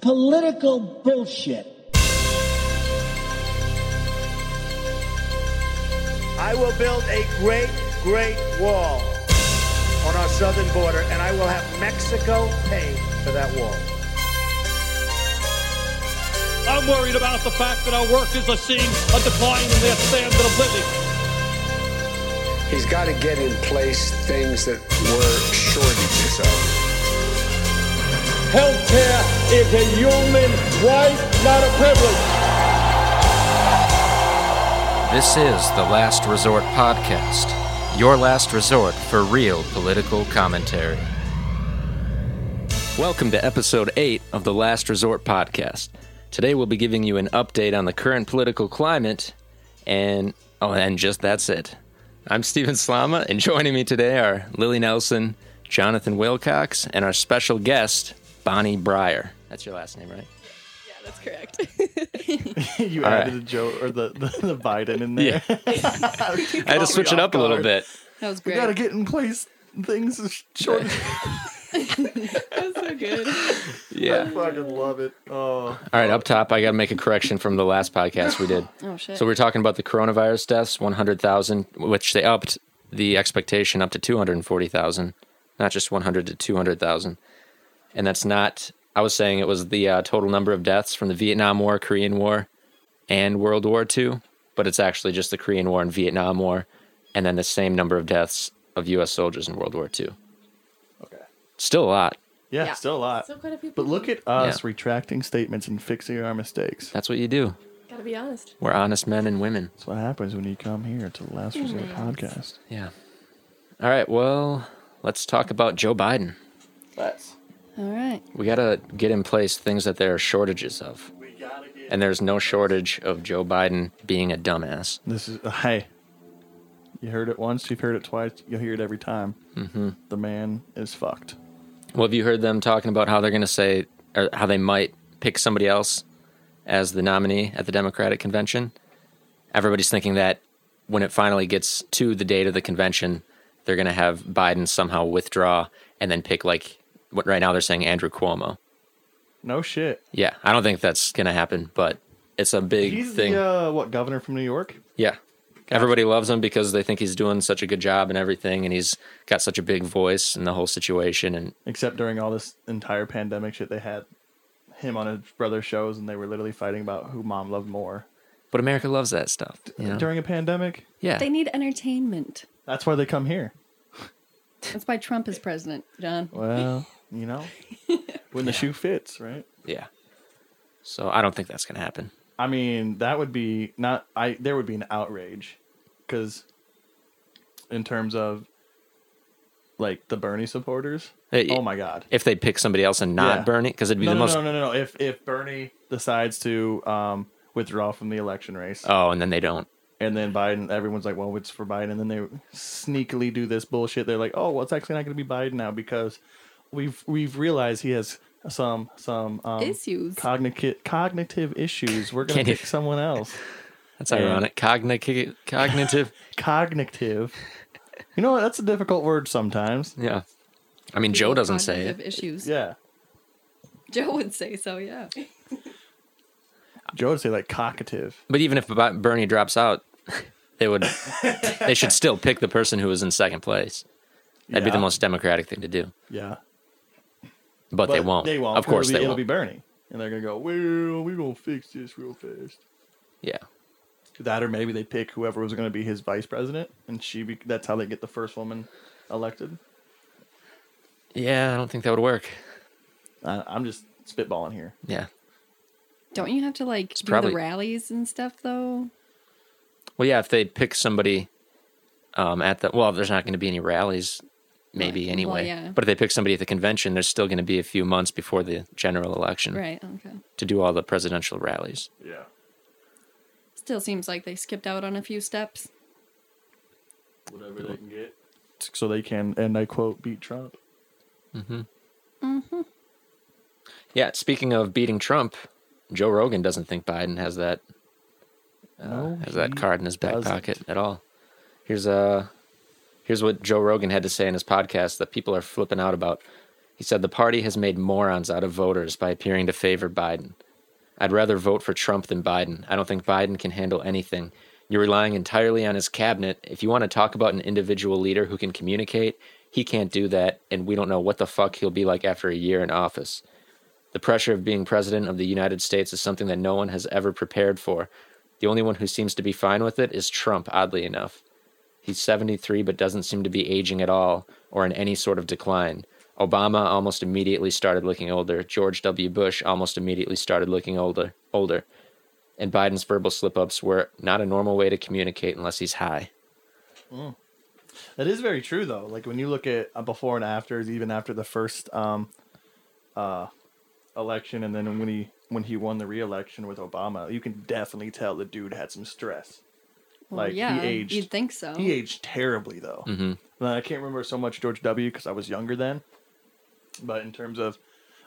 Political bullshit. I will build a great, great wall on our southern border, and I will have Mexico pay for that wall. I'm worried about the fact that our workers are seeing a decline in their standard of living. He's got to get in place things that were shortages of. Healthcare is a human right, not a privilege. This is the Last Resort Podcast, your last resort for real political commentary. Welcome to episode 8 of the Last Resort Podcast. Today we'll be giving you an update on the current political climate and oh and just that's it. I'm Stephen Slama and joining me today are Lily Nelson, Jonathan Wilcox, and our special guest, Bonnie Breyer. That's your last name, right? Yeah, that's correct. you All added right. the Joe or the, the, the Biden in there. Yeah. I had to switch it up a little bit. That was We great. gotta get in place things short. That's so good. Yeah. I fucking love it. Oh, All right, up top, I got to make a correction from the last podcast we did. Oh shit. So we're talking about the coronavirus deaths, 100,000, which they upped the expectation up to 240,000, not just 100 to 200,000. And that's not, I was saying it was the uh, total number of deaths from the Vietnam War, Korean War, and World War II, but it's actually just the Korean War and Vietnam War, and then the same number of deaths of U.S. soldiers in World War II. okay. Still a lot. Yeah, Yeah. still a lot. Still quite a few But look at us Yeah. retracting statements and fixing our mistakes. That's what you do. Gotta be honest. We're honest men and women. That's what happens when you come here to the Last Resort podcast. Yeah. All right, well, let's talk about Joe Biden. Let's. All right. We got to get in place things that there are shortages of. We gotta get. And there's no shortage of Joe Biden being a dumbass. This is uh, hey. You heard it once. You've heard it twice. You'll hear it every time. Mm-hmm. The man is fucked. Well, have you heard them talking about how they're going to say, or how they might pick somebody else as the nominee at the Democratic convention? Everybody's thinking that when it finally gets to the date of the convention, they're going to have Biden somehow withdraw and then pick, like, what right now they're saying Andrew Cuomo. No shit. Yeah, I don't think that's going to happen, but it's a big He's thing. the uh, what governor from New York? Yeah. Everybody loves him because they think he's doing such a good job and everything, and he's got such a big voice in the whole situation. And Except during all this entire pandemic shit, they had him on his brother's shows, and they were literally fighting about who mom loved more. but America loves that stuff. You know? During a pandemic, Yeah. They need entertainment. that's why they come here. That's why Trump is president, John. Well, you know, when the shoe fits, right? Yeah. So I don't think that's gonna happen. I mean, that would be not. I there would be an outrage, because in terms of like the Bernie supporters, Hey, oh my god, If they pick somebody else and not Yeah. Bernie, because it'd be no, the no, most. no, no, no, no. If if Bernie decides to um, withdraw from the election race, Oh, and then they don't. And then Biden, everyone's like, well, it's for Biden. And then they sneakily do this bullshit. They're like, oh, well, it's actually not going to be Biden now because we've we've realized he has some some um, Issues. cognitive cognitive issues. We're going Can't to you- pick someone else. That's Yeah. ironic. Cognitive. Cognitive. Cognitive. You know what? That's a difficult word sometimes. yeah. I mean, Joe doesn't say Cognitive it. Issues. Yeah, Joe would say so. Yeah. Joe would say like cockative. But even if Bi- Bernie drops out, they would. they should still pick the person who was in second place. That'd be the most democratic thing to do. Yeah, But, they won't. They won't. Of course, it'll they be, it'll won't. be Bernie, and they're gonna go. Well, we're gonna fix this real fast. yeah. That or maybe they pick whoever was going to be his vice president, and she. Be, that's how they get the first woman elected. Yeah, I don't think that would work. I, I'm just spitballing here. Yeah. Don't you have to like do probably- the rallies and stuff though? Well, yeah, if they pick somebody um, at the well, there's not going to be any rallies, maybe Well, anyway. yeah. But if they pick somebody at the convention, there's still going to be a few months before the general election Right. Okay. to do all the presidential rallies. Yeah. Still seems like they skipped out on a few steps. Whatever they can get. So they can, and I quote, beat Trump. Mm-hmm. Mm-hmm. Yeah. Speaking of beating Trump, Joe Rogan doesn't think Biden has that uh, No, has that card in his back doesn't. pocket at all. Here's uh here's what Joe Rogan had to say in his podcast that people are flipping out about. He said the party has made morons out of voters by appearing to favor Biden. I'd rather vote for Trump than Biden. I don't think Biden can handle anything. You're relying entirely on his cabinet. If you want to talk about an individual leader who can communicate, he can't do that, and we don't know what the fuck he'll be like after a year in office. The pressure of being president of the United States is something that no one has ever prepared for. The only one who seems to be fine with it is Trump, oddly enough. He's 73 but doesn't seem to be aging at all or in any sort of decline. Obama almost immediately started looking older. George W. Bush almost immediately started looking older. Older. And Biden's verbal slip-ups were not a normal way to communicate unless he's high. That is very true, though. Like when you look at uh, before and afters, even after the first um, uh, election, and then when he when he won the re-election with Obama, you can definitely tell the dude had some stress. Well, like yeah, he aged. you'd think so. He aged terribly, though. hmm I can't remember so much George W. because I was younger then, but in terms of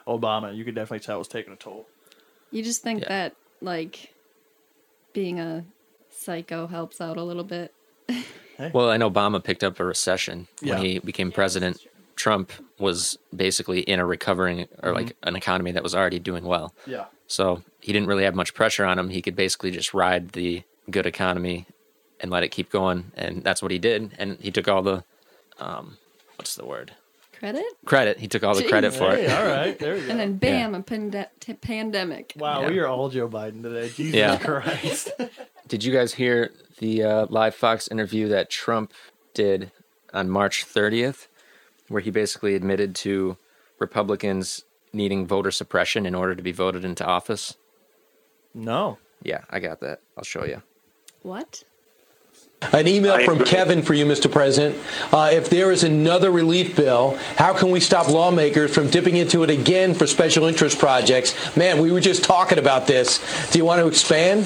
Obama, you could definitely tell it was taking a toll. You just think Yeah. that like being a psycho helps out a little bit. Well, and Obama picked up a recession Yeah. when he became president. Trump was basically in a recovering or like an economy that was already doing well. Yeah. So he didn't really have much pressure on him. He could basically just ride the good economy and let it keep going. And that's what he did. And he took all the, um, what's the word? Credit? Credit. He took all the credit for Hey, it. all right, there we go. And then bam, a pande- t- pandemic. wow, Yeah. we are all Joe Biden today. Jesus Yeah. Christ. Did you guys hear the uh, live Fox interview that Trump did on March 30th, where he basically admitted to Republicans needing voter suppression in order to be voted into office? no. Yeah, I got that. I'll show you. What? An email from Kevin for you, Mr. President. Uh, if there is another relief bill, how can we stop lawmakers from dipping into it again for special interest projects? Man, we were just talking about this. Do you want to expand?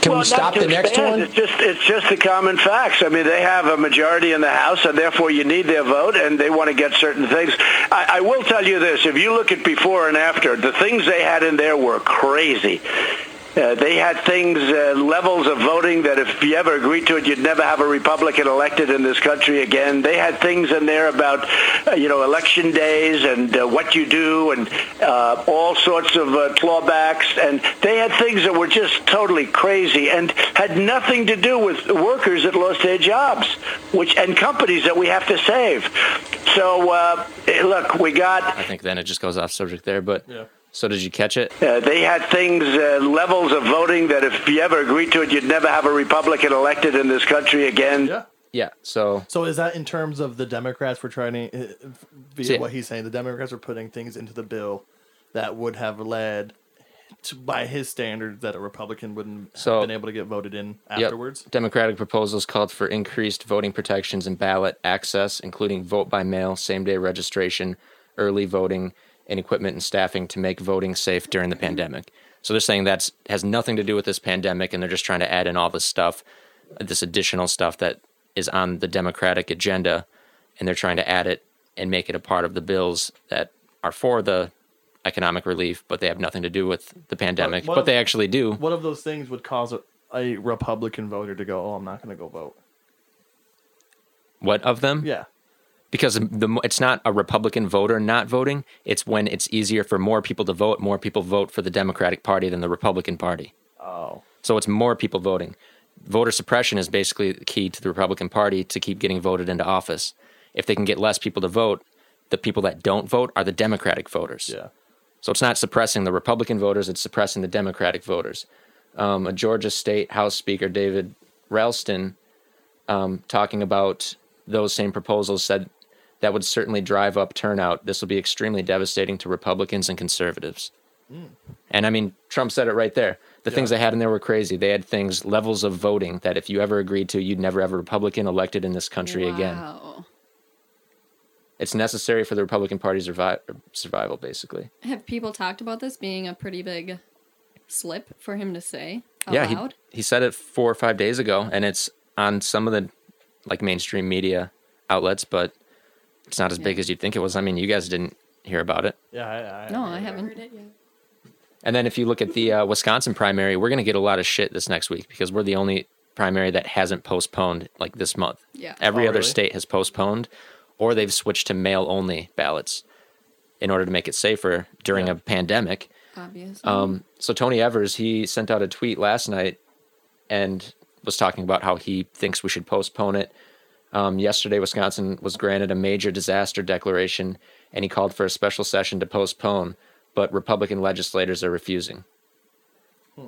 Can well, we stop the next one? It's just it's just the common facts. I mean, they have a majority in the House, and therefore you need their vote, and they want to get certain things. I, I will tell you this: if you look at before and after, the things they had in there were crazy. Uh, they had things, uh, levels of voting that if you ever agreed to it, you'd never have a Republican elected in this country again. They had things in there about, uh, you know, election days and uh, what you do and uh, all sorts of uh, clawbacks. And they had things that were just totally crazy and had nothing to do with workers that lost their jobs, which and companies that we have to save. So, uh, look, we got I think then it just goes off subject there, but Yeah. So did you catch it? uh, they had things, uh, levels of voting that if you ever agreed to it, you'd never have a Republican elected in this country again. Yeah. Yeah. So So is that in terms of the Democrats were trying to, uh, via See- what he's saying, the Democrats were putting things into the bill that would have led, to, by his standards, that a Republican wouldn't So- have been able to get voted in Yep. afterwards? Democratic proposals called for increased voting protections and ballot access, including vote by mail, same day registration, early voting, and equipment and staffing to make voting safe during the mm-hmm. pandemic. So they're saying that has nothing to do with this pandemic, and they're just trying to add in all this stuff, this additional stuff that is on the Democratic agenda, and they're trying to add it and make it a part of the bills that are for the economic relief, but they have nothing to do with the pandemic. what But if- they actually do. What of those things would cause a, a Republican voter to go, oh, I'm not going to go vote? What of them? Yeah. Because the it's not a Republican voter not voting. It's when it's easier for more people to vote. More people vote for the Democratic Party than the Republican Party. Oh. So it's more people voting. Voter suppression is basically the key to the Republican Party to keep getting voted into office. If they can get less people to vote, the people that don't vote are the Democratic voters. Yeah. So it's not suppressing the Republican voters; it's suppressing the Democratic voters. Um, a Georgia State House Speaker David Ralston, um, talking about those same proposals, said that would certainly drive up turnout. This will be extremely devastating to Republicans and conservatives. Hmm. And I mean, Trump said it right there. The things they had in there were crazy. They had things, levels of voting that if you ever agreed to, you'd never have a Republican elected in this country again. Wow. It's necessary for the Republican Party's revi- survival, basically. Have people talked about this being a pretty big slip for him to say out yeah, he, he said it four or five days ago, and it's on some of the like mainstream media outlets, but it's not as big as you'd think it was. I mean, you guys didn't hear about it. Yeah. I, I, no, I haven't. heard it yet. And then if you look at the uh, Wisconsin primary, we're going to get a lot of shit this next week because we're the only primary that hasn't postponed like this month. Yeah. Every Oh, other really? state has postponed or they've switched to mail only ballots. in order to make it safer during a pandemic. Obviously. Um, so Tony Evers, he sent out a tweet last night and was talking about how he thinks we should postpone it. Um, yesterday, Wisconsin was granted a major disaster declaration, and he called for a special session to postpone, but Republican legislators are refusing.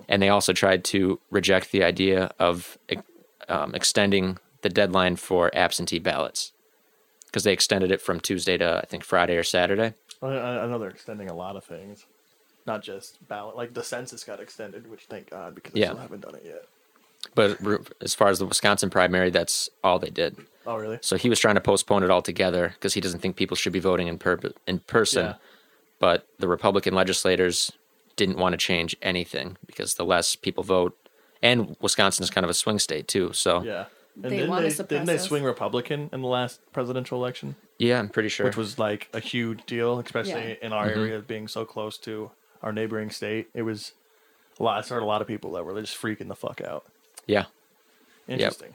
And they also tried to reject the idea of um, extending the deadline for absentee ballots because they extended it from Tuesday to I think Friday or Saturday. I know they're extending a lot of things, not just ballot. Like the census got extended, which thank God because they Yeah. still haven't done it yet. But as far as the Wisconsin primary, that's all they did. Oh, really? So he was trying to postpone it altogether because he doesn't think people should be voting in per- in person. Yeah. But the Republican legislators didn't want to change anything because the less people vote, and Wisconsin is kind of a swing state too. So yeah, Yeah. And They didn't wanna they, suppress didn't they swing Republican in the last presidential election, Yeah, I'm pretty sure. which was like a huge deal, especially Yeah. in our Mm-hmm. area being so close to our neighboring state. It was a lot. I heard a lot of people that were just freaking the fuck out. yeah, Interesting.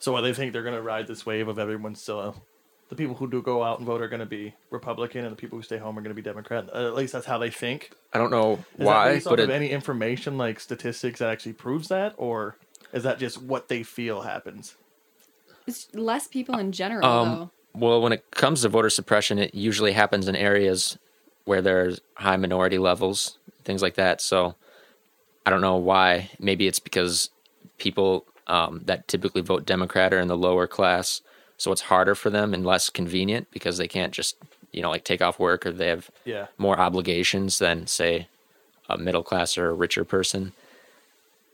So what they think they're going to ride this wave of everyone still. The people who do go out and vote are going to be Republican, and the people who stay home are going to be Democrat. Uh, at least that's how they think. I don't know Is that why, based off but of it, any information like statistics that actually proves that, or is that just what they feel happens? it's less people in general, Um, though. well, when it comes to voter suppression, it usually happens in areas where there's high minority levels, things like that. So I don't know why. Maybe it's because people um, that typically vote Democrat are in the lower class, so it's harder for them and less convenient because they can't just you know like take off work or they have Yeah. more obligations than say a middle class or a richer person.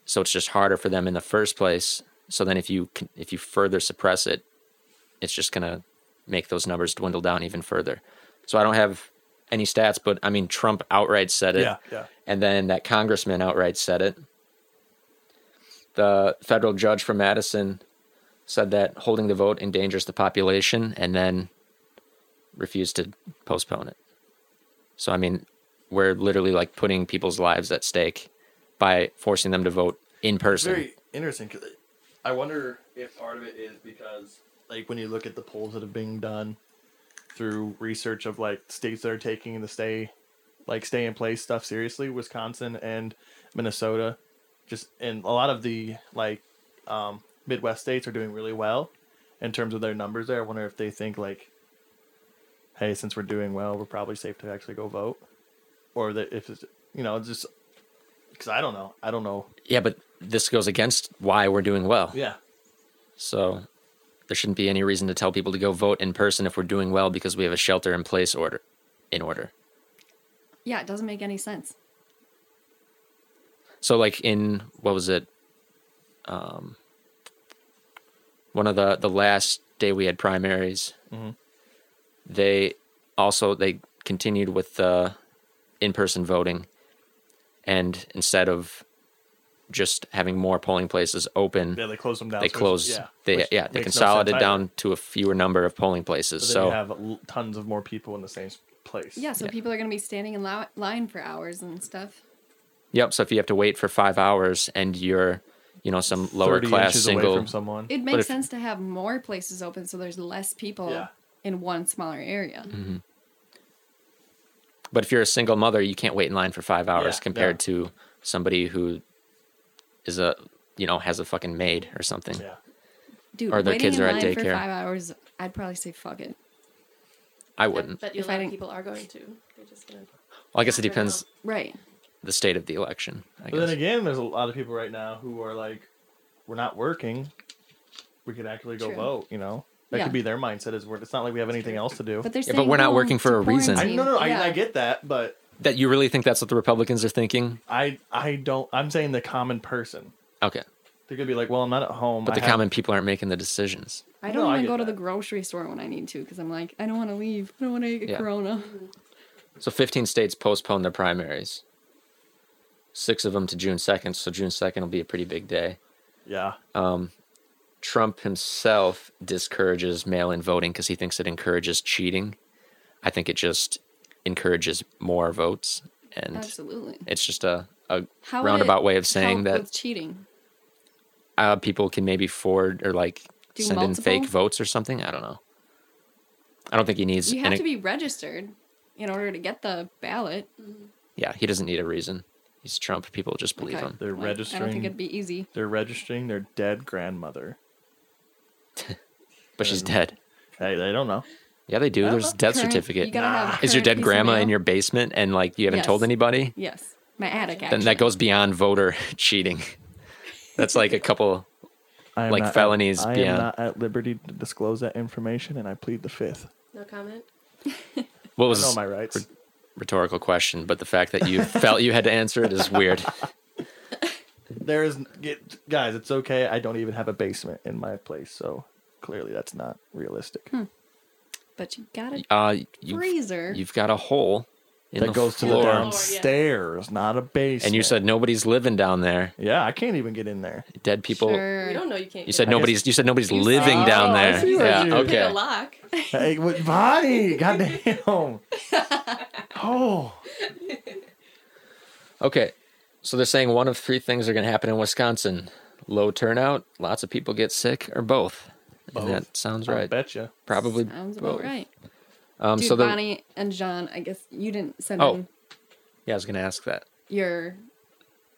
So it's just harder for them in the first place. So then if you can, if you further suppress it, it's just gonna make those numbers dwindle down even further. So I don't have any stats, but I mean Trump outright said it, Yeah, yeah. and then that congressman outright said it. The federal judge from Madison said that holding the vote endangers the population, and then refused to postpone it. So I mean, we're literally like putting people's lives at stake by forcing them to vote in person. Very interesting. 'cause I wonder if part of it is because, like, when you look at the polls that have been done through research of like states that are taking the stay, like stay in place stuff seriously, Wisconsin and Minnesota, just and a lot of the like um, Midwest states are doing really well in terms of their numbers. There, I wonder if they think like, hey, since we're doing well, we're probably safe to actually go vote, or that if it's you know just because I don't know, I don't know. Yeah, but this goes against why we're doing well. Yeah. So there shouldn't be any reason to tell people to go vote in person if we're doing well because we have a shelter in place order in order. Yeah, it doesn't make any sense. So like in what was it? Um one of the the last day we had primaries. They also they continued with the in-person voting and instead of just having more polling places open, Yeah, they closed them down. they so it's- closed Yeah, they yeah they makes no consolidated down to a fewer number of polling places But so you have tons of more people in the same place. Yeah, so people are going to be standing in li- line for hours and stuff. Yep so if you have to wait for five hours and you're you know some lower 30 class away single from someone. It makes if- sense to have more places open so there's less people Yeah. in one smaller area. Mm-hmm. but if you're a single mother you can't wait in line for five hours Yeah, compared yeah. to somebody who is a you know has a fucking maid or something yeah. Dude, Or their waiting kids in are at line for daycare. five hours, I'd probably say fuck it. i wouldn't But a If lot I of people are going to. They're just gonna. well i guess it depends. Right. The state of the election i But then again, there's a lot of people right now who are like, "We're not working. We could actually go True. vote." You know, that Yeah. could be their mindset. Is we're, it's not like we have anything else to do. But they're Yeah, but we're not working for a reason. I quarantine. no no I, Yeah. I get that, but that you really think that's what the republicans are thinking I I don't. I'm saying the common person. okay They could be like, "Well, I'm not at home." but I the have- common people aren't making the decisions I don't I even get go to the grocery store when I need to because I'm like, I don't want to leave. I don't want to get Yeah. corona. So 15 states postponed their primaries. Six of them to June 2nd. So June 2nd will be a pretty big day. Yeah. Trump himself discourages mail in voting because he thinks it encourages cheating. I think it just encourages more votes. And Absolutely. it's just a, a How roundabout way of saying that with cheating. uh, people can maybe forward or like Do send in fake votes or something. I don't know. I don't think he needs You have an- to be registered. in order to get the ballot. Yeah, he doesn't need a reason. He's Trump. People just believe Okay. him. They're registering. I don't think it'd be easy. They're registering their dead grandmother. But she's dead. Hey, they don't know. Yeah, they do. There's a death Current- certificate. you gotta Is your dead grandma in your basement and like you haven't Yes. told anybody? Yes, my attic. Then that goes beyond voter cheating. That's like a couple. I am Like not felonies I am beyond- not at liberty to disclose that information, and I plead the fifth. No comment. What I know was my rights. Rhetorical question, but the fact that you felt you had to answer it is weird. There is, get, guys. It's okay. I don't even have a basement in my place, so clearly that's not realistic. but you got a Uh, you, freezer. you've got a hole in that the goes to floor, the downstairs, not a basement. and you said nobody's living down there. yeah, I can't even get in there. Dead people. Sure. We don't know you can't. You get said in. nobody's. You said nobody's You living said- down Oh, I there. see what Yeah. you- Pick a Okay. lock. Hey, what, Bonnie, goddamn. Oh, Okay. So they're saying one of three things are going to happen in Wisconsin: low turnout, lots of people get sick, or both. Both. And that sounds I right. betcha. Probably Sounds both. about right. Um, Dude, so the Bonnie and John, I guess you didn't send Oh. in yeah, I was going to ask that. your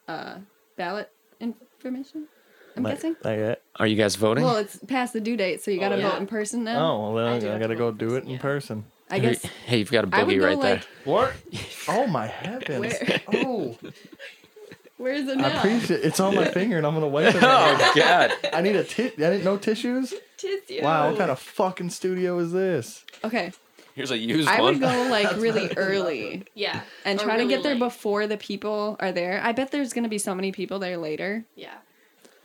uh, ballot information. I'm Not- guessing. not yet. Are you guys voting? Well, it's past the due date, so you got to yeah. vote in person now. Oh, well, I then do I, gotta go do it person, in yeah. person. I guess. Hey, you've got a would boogie go, right there. What? Oh my heavens! Where? Oh, Where's it I now? appreciate it's on my finger, and I'm gonna wipe it. Oh God! I need a tit. I didn't know tissues. Tissue. Wow, what kind of fucking studio is this? Okay, Here's a used I one. would go like really early Yeah. and Or try to really get there late. before the people are there. I bet there's gonna be so many people there later. Yeah.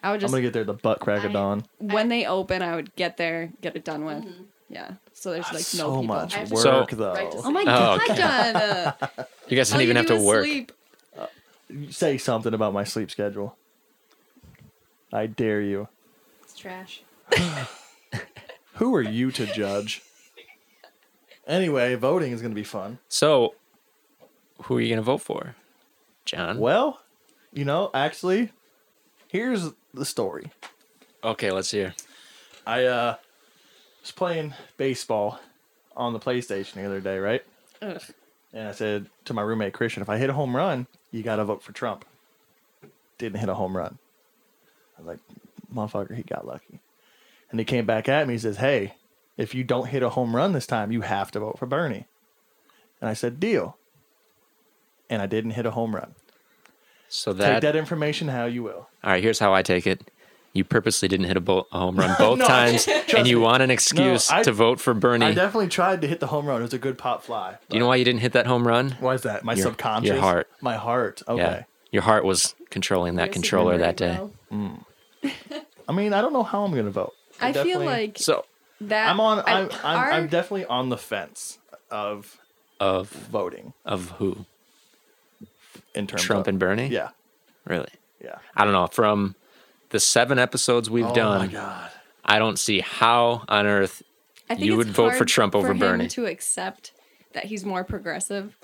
I would just. I'm just gonna get there the butt crack of I- dawn. when they open, I would get there, get it done with. Yeah. So there's like no so people. much I have to- work So- though. Right to Oh my Oh, god, okay. John! Uh, you guys all don't even have do to is work. Sleep. Say something about my sleep schedule. I dare you. It's trash. Who are you to judge? Anyway, voting is gonna be fun. So, who are you going to vote for, John? Well, you know, actually, here's the story. Okay, let's hear. I uh was playing baseball on the PlayStation the other day, right? Ugh. And I said to my roommate Christian, if I hit a home run, you gotta vote for Trump. Didn't hit a home run. I was like, motherfucker, he got lucky. And he came back at me, he says, Hey, if you don't hit a home run this time, you have to vote for Bernie. And I said, Deal. And I didn't hit a home run. So that Take that, that information how you will. all right. Here's how I take it. You purposely didn't hit a, bo- a home run both No, times, and you me. want an excuse I- to vote for Bernie. I definitely tried to hit the home run. It was a good pop fly. Do you know why you didn't hit that home run? Why is that? My Your- subconscious? your heart. My heart. Okay. Yeah, your heart was controlling that controller that day. well. Mm. I mean, I don't know how I'm going to vote. I feel like So, that. I'm on. I- I'm, I'm, our- I'm definitely on the fence of of voting of who? in terms Trump of and Bernie? Yeah, Really? yeah. I don't know. From the seven episodes we've oh my done, god. I don't see how on earth you would vote for Trump over for him Bernie. to accept that he's more progressive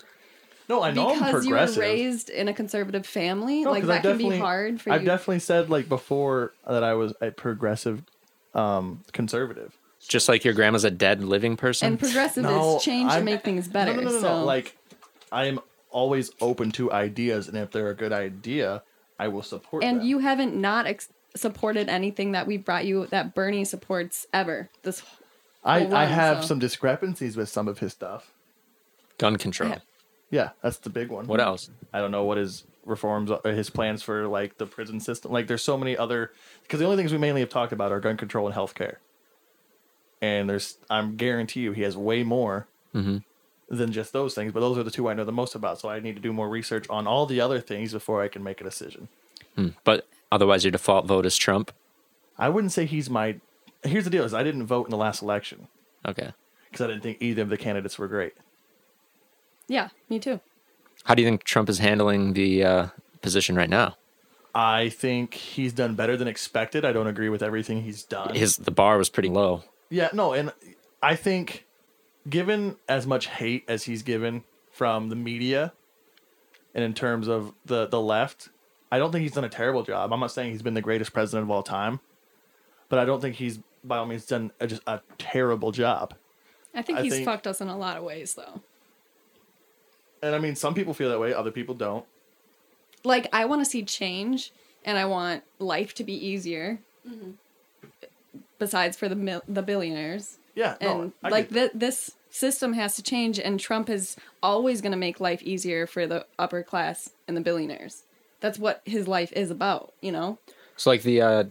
No, I know I'm because you were raised in a conservative family. No, like 'cause I that can be definitely- hard for you. I've definitely said like before that I was a progressive, um, conservative. Just like your grandma's a dead living person. and progressive No, is change to I'm- make things better. No, no, no, no, so no. Like, I am always open to ideas, and if they're a good idea, I will support. and them. you haven't not ex- supported anything that we brought you that Bernie supports ever. This I, will I run, have so. some discrepancies with some of his stuff. Gun control. Yeah. Yeah, that's the big one. What else? I don't know what his reforms or his plans for like the prison system. Like there's so many other because the only things we mainly have talked about are gun control and healthcare. And there's I'm guarantee you he has way more Mhm. than just those things, but those are the two I know the most about. So I need to do more research on all the other things before I can make a decision. Hmm. But otherwise, your default vote is Trump. I wouldn't say he's my. Here's the deal: is I didn't vote in the last election Okay. because I didn't think either of the candidates were great. yeah, me too. How do you think Trump is handling the uh, position right now? I think he's done better than expected. I don't agree with everything he's done. His the bar was pretty low. Yeah, no, and I think given as much hate as he's given from the media and in terms of the the left, I don't think he's done a terrible job. I'm not saying he's been the greatest president of all time, but I don't think he's by all means done a, just a terrible job. I think I he's think- fucked us in a lot of ways, though. And I mean, some people feel that way, other people don't. Like I want to see change, and I want life to be easier. Mm-hmm. Besides for the mil- the billionaires, Yeah, no, and I like get- th- this system has to change, and Trump is always going to make life easier for the upper class and the billionaires. That's what his life is about, you know. So like the uh,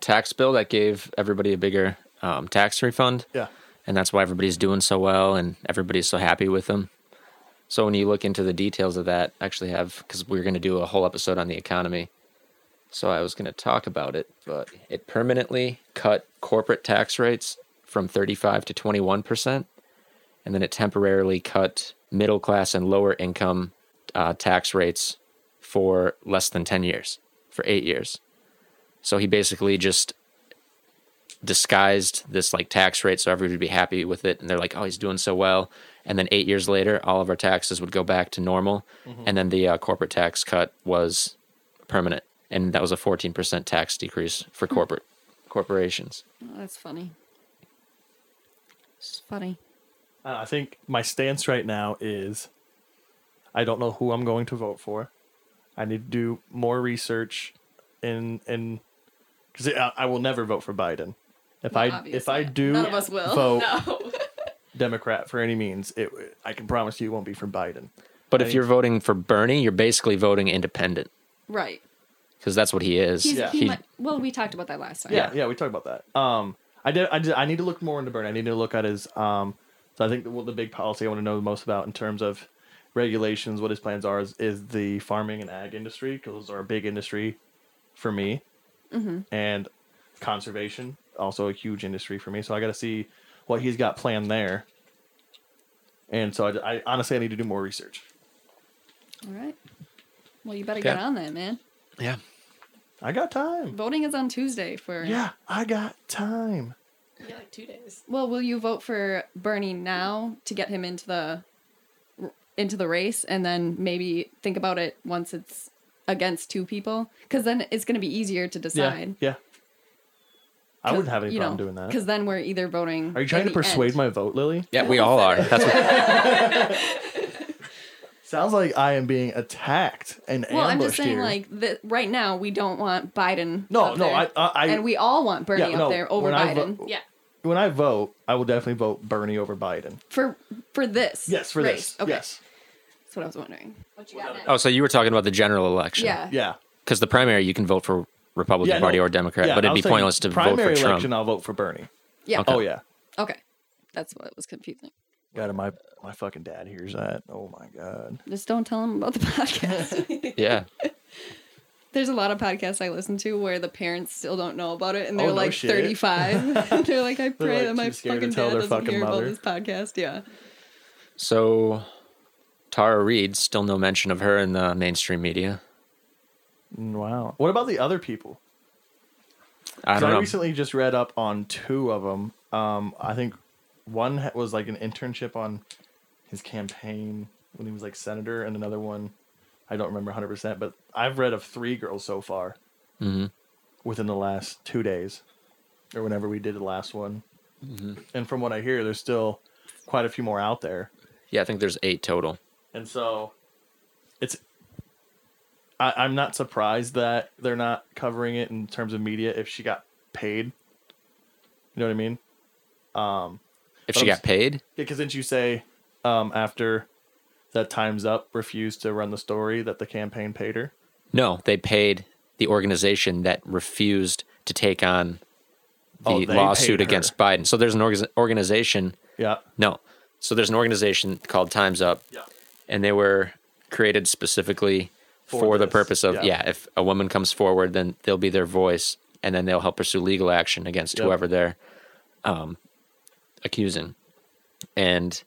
tax bill that gave everybody a bigger um, tax refund. Yeah. And that's why everybody's doing so well and everybody's so happy with them. So when you look into the details of that, I actually have because we're going to do a whole episode on the economy. So I was going to talk about it, but it permanently cut corporate tax rates from 35 to 21 percent, and then it temporarily cut middle class and lower income uh, tax rates for less than 10 years, for eight years. So he basically just disguised this like tax rate so everybody would be happy with it. And they're like, oh, he's doing so well. And then eight years later, all of our taxes would go back to normal. And then the uh, corporate tax cut was permanent. And that was a 14% tax decrease for corporate corporations. Oh, that's funny. It's funny. Uh, I think my stance right now is I don't know who I'm going to vote for. I need to do more research in in because I, I will never vote for Biden. If I if I do None of us will. vote No. Democrat for any means, it I can promise you it won't be for Biden. But I if you're voting for Bernie, you're basically voting independent Right. Because that's what he is. He's, Yeah. he He- might, well, we talked about that last time. Yeah, yeah, we talked about that. Um, I did, I did, I need to look more into Bernie. I need to look at his. Um, so I think the, well, the big policy I want to know the most about in terms of regulations, what his plans are, is, is the farming and ag industry because those are a big industry for me, Mm-hmm. and conservation also a huge industry for me. So I got to see what he's got planned there. And so I, I honestly I need to do more research. All right. Well, you better get on that, man. yeah. I got time. Voting is on Tuesday for. Yeah, I got time. Yeah, like two days. Well, will you vote for Bernie now to get him into the into the race, and then maybe think about it once it's against two people? Because then it's going to be easier to decide. yeah. I wouldn't have any problem doing that. Because then we're either voting. Are you trying to persuade end. my vote, Lily? Yeah, we all are. That's what, Sounds like I am being attacked and Well, I'm just saying, here. like, the, right now we don't want Biden. No, up no, there. I- I- I- and we all want Bernie Yeah, up no, there over when I vo- Biden Yeah. when I vote, I will definitely vote Bernie over Biden. for for this. Yes, for race. this. Okay. Yes. That's what I was wondering. What you got oh, so you were talking about the general election? Yeah. Yeah. Because the primary, you can vote for Republican Yeah, Party no, or Democrat, yeah, but it'd be pointless to vote primary for Trump. election. I'll vote for Bernie. Yeah. Okay. Oh yeah. Okay. That's what was confusing. God, my my fucking dad hears that. Oh my god. Just don't tell him about the podcast. Yeah. There's a lot of podcasts I listen to where the parents still don't know about it and Oh, they're no like shit. 35. they're like, I pray like, that my too scared to fucking tell dad their doesn't fucking hear mother. about this podcast. Yeah. So, Tara Reade, still no mention of her in the mainstream media. Wow. What about the other people? I 'Cause don't I know. recently just read up on two of them. Um, I think one was like an internship on his campaign when he was like senator, and another one I don't remember 100, percent but I've read of three girls so far Mhm. within the last two days, or whenever we did the last one. Mhm. And from what I hear, there's still quite a few more out there, Yeah, I think there's eight total. and so it's. I, I'm not surprised that they're not covering it in terms of media if she got paid. You know what I mean? Um, If but she I'm got paid? Yeah, because didn't you say um, after that Time's Up refused to run the story that the campaign paid her? No, they paid the organization that refused to take on the Oh, lawsuit against Biden. So there's an orga- organization. Yeah. No. So there's an organization called Time's Up. Yeah. And they were created specifically For for, the purpose of, yeah. yeah. if a woman comes forward, then they'll be their voice and then they'll help pursue legal action against Yep. whoever they're um, accusing. And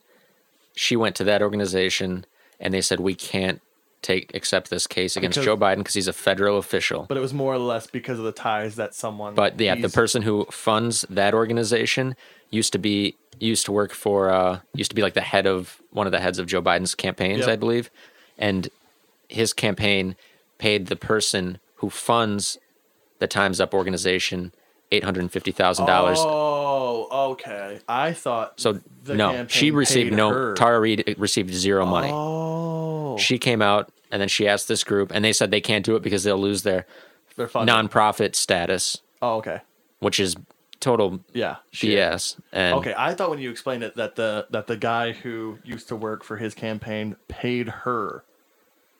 she went to that organization and they said, we can't take accept this case against Because- Joe Biden because he's a federal official. But it was more or less because of the ties that someone. But yeah, the person who funds that organization used to be used to work for uh used to be like the head of one of the heads of Joe Biden's campaigns, Yep. I believe. And his campaign paid the person who funds the Times Up organization eight hundred and fifty thousand dollars. Oh, okay. I thought So the no, she received no. her. Tara Reade received zero money. Oh, She came out and then she asked this group, and they said they can't do it because they'll lose their Their funding. nonprofit status, oh, okay. which is total Yeah. shit. BS. And Okay, I thought when you explained it that the that the guy who used to work for his campaign paid her,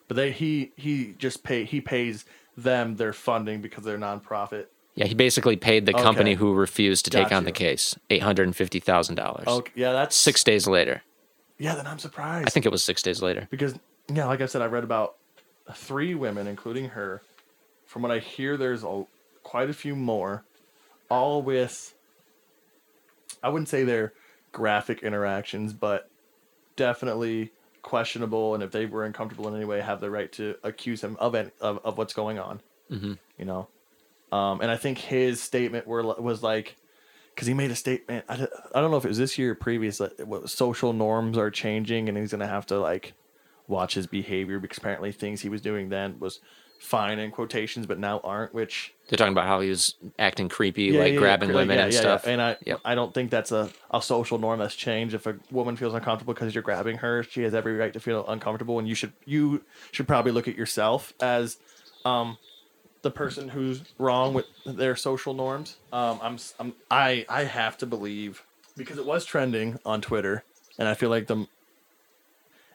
but they he he just pay he pays them their funding because they're nonprofit. Yeah, he basically paid the company Okay. who refused to take Got on the you. case eight hundred and fifty thousand dollars. Okay, yeah, that's Six days later, Yeah, then I'm surprised. I think it was six days later. because yeah, like I said, I read about three women, including her. From what I hear, there's a, quite a few more, all with. I wouldn't say they're graphic interactions, but definitely questionable. And if they were uncomfortable in any way, have the right to accuse him of any, of, of what's going on. hmm You know, um, and I think his statement were was like, because he made a statement. I, don't- I don't know if it was this year or previous. That what, social norms are changing, and he's gonna have to like watch his behavior because apparently things he was doing then was fine in quotations, but now aren't. Which They're talking about how he was acting creepy, Yeah, like yeah, grabbing yeah, women and stuff. And I, Yep. I don't think that's a, a social norm that's changed. If a woman feels uncomfortable because you're grabbing her, she has every right to feel uncomfortable, and you should you should probably look at yourself as um the person who's wrong with their social norms. Um, I'm, I'm I I have to believe because it was trending on Twitter, and I feel like the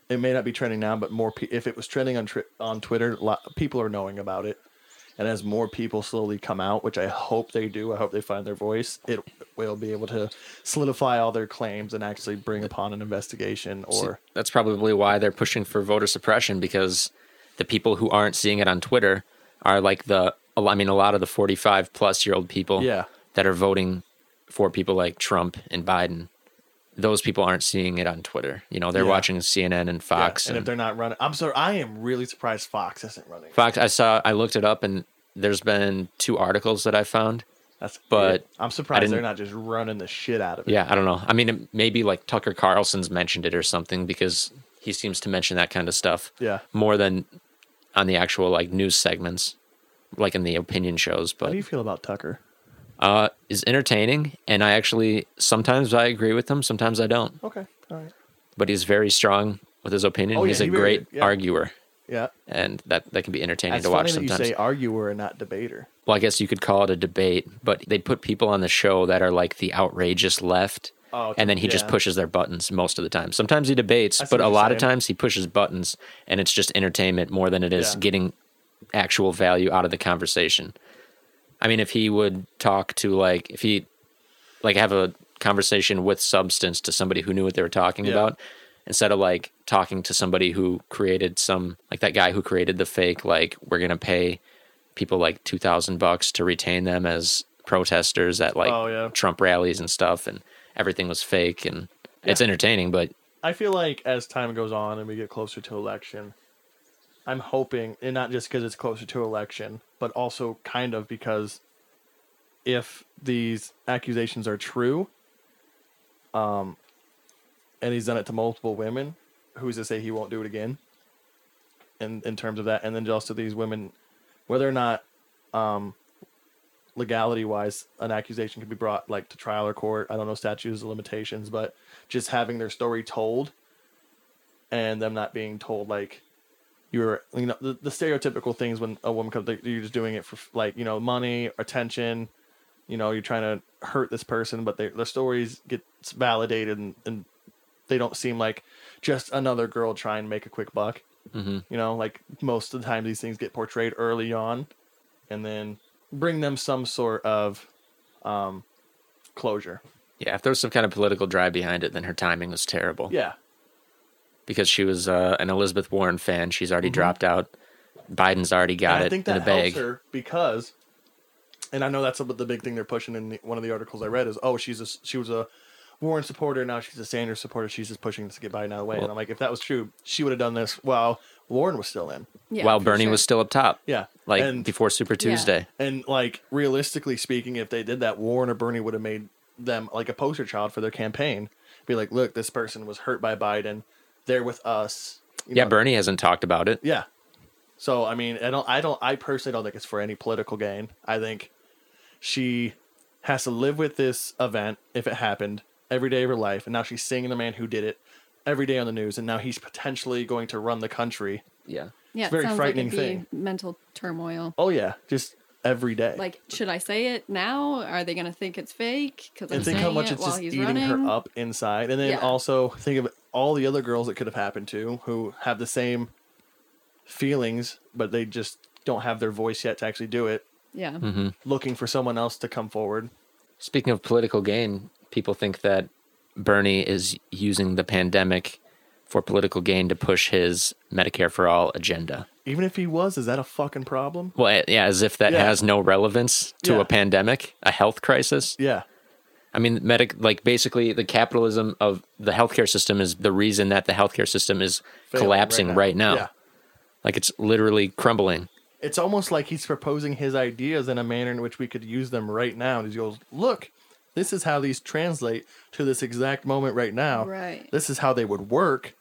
it may not be trending now, but more pe- if it was trending on tri- on Twitter, people are knowing about it. And as more people slowly come out, which I hope they do, I hope they find their voice, it will be able to solidify all their claims and actually bring upon an investigation See, or that's probably why they're pushing for voter suppression because the people who aren't seeing it on Twitter are like the I mean a lot of the 45 plus year old people Yeah. that are voting for people like Trump and Biden. Those people aren't seeing it on Twitter. You know, they're Yeah. watching CNN and Fox Yeah, and if they're not running, I'm sorry, I am really surprised Fox isn't running. Fox. I saw I looked it up and there's been two articles that I found. That's but weird. I'm surprised they're didn't- just running the shit out of it. Yeah, I don't know. I mean, maybe like Tucker Carlson's mentioned it or something because he seems to mention that kind of stuff. Yeah. More than on the actual like news segments, like in the opinion shows. But how do you feel about Tucker? uh, is entertaining, and I actually sometimes I agree with him, sometimes I don't. Okay, all right. But he's very strong with his opinion. Oh, yeah, he's a he great yeah. arguer, Yeah, and that that can be entertaining that's to watch sometimes. you say arguer and not debater. well, I guess you could call it a debate, but they put people on the show that are like the outrageous left. Oh, and then he just pushes their buttons most of the time. Sometimes he debates, but a lot of times he pushes buttons and it's just entertainment more than it is Yeah. getting actual value out of the conversation. I mean, if he would talk to like if he like have a conversation with substance to somebody who knew what they were talking Yeah. about instead of like talking to somebody who created some like that guy who created the fake like we're going to pay people like 2000 bucks to retain them as protesters at like Oh, yeah. Trump rallies and stuff and everything was fake and it's entertaining but I feel like as time goes on and we get closer to election, I'm hoping, and not just because it's closer to election, but also kind of because if these accusations are true, um, and he's done it to multiple women, who's to say he won't do it again? In in terms of that, and then just to these women, whether or not, um, legality wise, an accusation could be brought like to trial or court. I don't know statutes of limitations, but just having their story told and them not being told like you're you know the, the stereotypical things when a woman comes you're just doing it for like you know money attention you know you're trying to hurt this person but their their stories get validated and, and they don't seem like just another girl trying to make a quick buck Mhm. you know like most of the time these things get portrayed early on and then bring them some sort of um closure. Yeah if there was some kind of political drive behind it then her timing was terrible. Yeah. Because she was uh, an Elizabeth Warren fan. She's already Mhm. dropped out. Biden's already got And it I think in that the bag. helps her because, and I know that's the big thing they're pushing in the, one of the articles I read is, oh, she's a she was a Warren supporter. Now she's a Sanders supporter. She's just pushing to get Biden out of the way. Well- and I'm like, if that was true, she would have done this. While Warren was still in. Yeah, while Bernie sure. was still up top Yeah, like and before Super Tuesday and like realistically speaking, if they did that, Warren or Bernie would have made them like a poster child for their campaign. Be like, look, this person was hurt by Biden. They're with us. You yeah know, Bernie hasn't talked about it Yeah. So I mean, I don't, I don't, I personally don't think it's for any political gain. I think she has to live with this event if it happened every day of her life, and now she's seeing the man who did it every day on the news, and now he's potentially going to run the country. Yeah. Yeah, It's very sounds frightening like thing. mental turmoil. Oh yeah, just every day. Like, should I say it now? Are they gonna think it's fake? Because I'm and think saying how much it it's while just he's eating running. her up inside, and then Yeah. also think of all the other girls it could have happened to who have the same feelings, but they just don't have their voice yet to actually do it. Yeah. Mm-hmm. Looking for someone else to come forward. Speaking of political gain, people think that Bernie is using the pandemic for political gain to push his Medicare for all agenda. Even if he was, is that a fucking problem? Well, yeah, as if that Yeah. has no relevance to Yeah. a pandemic, a health crisis. Yeah. I mean, medic like basically the capitalism of the healthcare system is the reason that the healthcare system is Failing collapsing right now. Yeah. Like it's literally crumbling. It's almost like he's proposing his ideas in a manner in which we could use them right now. And he goes, Look, this is how these translate to this exact moment right now. Right. This is how they would work.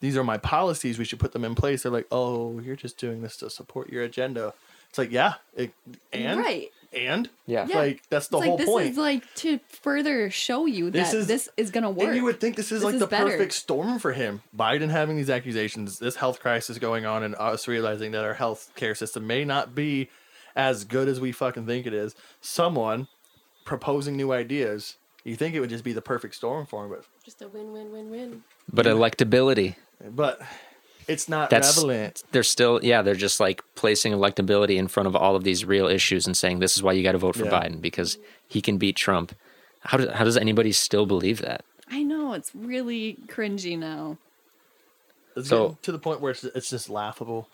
These are my policies. We should put them in place. They're like, Oh, you're just doing this to support your agenda. It's like, yeah. It, and? Right. And? Yeah. Yeah. Like, that's the it's whole like, this point. is like to further show you This that is- this is gonna work. And you would think this is This like is the better. perfect storm for him. Biden having these accusations, this health crisis going on, and us realizing that our health care system may not be as good as we fucking think it is. Someone proposing new ideas. You think it would just be the perfect storm for him, but Just a win, win, win, win. But electability, but it's not that's relevant. they're still yeah, they're just like placing electability in front of all of these real issues and saying this is why you got to vote for Yeah. Biden because he can beat Trump. How does how does anybody still believe that? I know it's really cringy now. It's So- to the point where it's, it's just laughable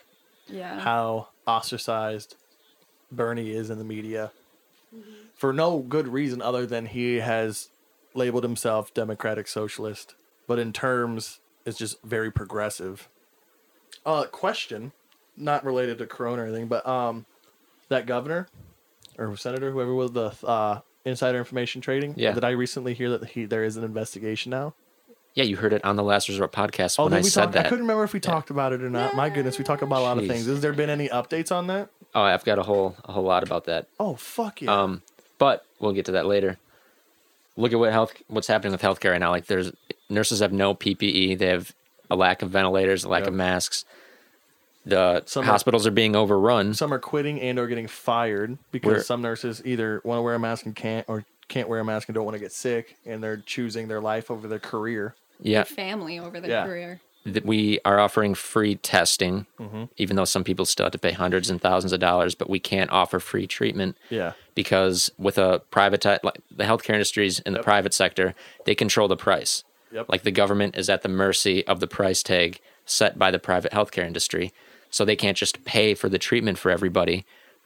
Yeah. how ostracized Bernie is in the media for no good reason other than he has labeled himself democratic socialist, but in terms it's just very progressive. Uh question, not related to corona or anything, but um that governor or senator whoever was the uh insider information trading, Yeah. did I recently hear that he there is an investigation now? Yeah, you heard it on the Last Resort podcast Oh, when I said talk? that. I couldn't remember if we talked about it or not. My goodness, we talk about a lot of things. Has there been any updates on that? Oh, I've got a whole a whole lot about that. Oh fuck yeah! Um, but we'll get to that later. Look at what health what's happening with healthcare right now. Like there's nurses have no PPE. They have a lack of ventilators, a lack Yep. of masks. The Some hospitals are being overrun. some are quitting and or getting fired because We're- some nurses either want to wear a mask and can't, or can't wear a mask and don't want to get sick, and they're choosing their life over their career. Yeah, Family over their Yeah. career. th- we are offering free testing, Mm-hmm. even though some people still have to pay hundreds and thousands of dollars. But we can't offer free treatment Yeah, because with a private like the healthcare industries in the Yep. private sector, they control the price. Yep. Like the government is at the mercy of the price tag set by the private healthcare industry. So they can't just pay for the treatment for everybody.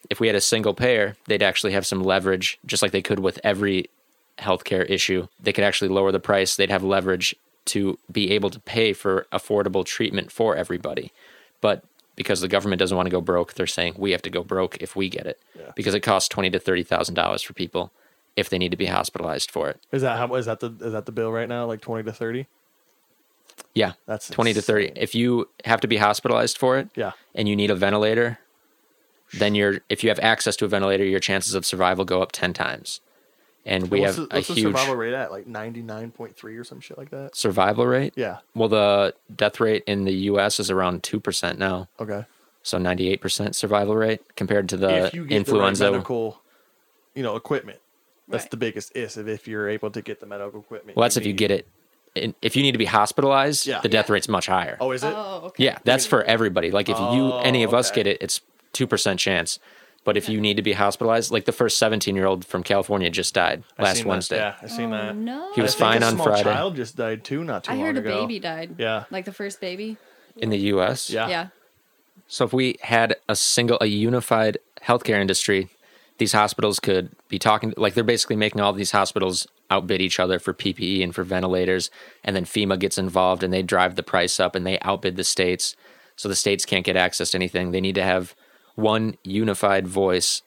If we had a single payer, they'd actually have some leverage, just like they could with every healthcare issue. They could actually lower the price. They'd have leverage to be able to pay for affordable treatment for everybody. But because the government doesn't want to go broke, they're saying we have to go broke if we get it, Yeah. because it costs twenty to thirty thousand dollars for people if they need to be hospitalized for it. is that how is that the is that the bill right now? Like twenty to thirty? Yeah, That's twenty to thirty. insane. If you have to be hospitalized for it, Yeah, and you need a ventilator, then you're if you have access to a ventilator, your chances of survival go up ten times. And we what's have the, a the huge survival rate at? Like ninety nine point three or some shit like that. survival rate. Yeah. Well, the death rate in the U.S. is around two percent now, Okay. so ninety-eight percent survival rate compared to the if you get influenza. the right medical, you know, equipment, that's Right. the biggest is if, if you're able to get the medical equipment. well, that's if you get it. If you need to be hospitalized, Yeah. the death rate's much higher. Oh, is it? Oh, okay. Yeah, that's for everybody. Like if you Oh, any of oh, us get it, it's two percent chance. But if you need to be hospitalized, like the first seventeen year old from California just died I last seen that. Wednesday. Yeah, I seen Oh, that. no. He was I think fine a on small Friday Child just died too, not too I long heard a ago. baby died. Yeah. Like the first baby. in the U.S. Yeah. Yeah. So if we had a single, a unified healthcare industry, these hospitals could be talking like they're basically making all these hospitals outbid each other for PPE and for ventilators, and then FEMA gets involved and they drive the price up and they outbid the states, so the states can't get access to anything. They need to have one unified voice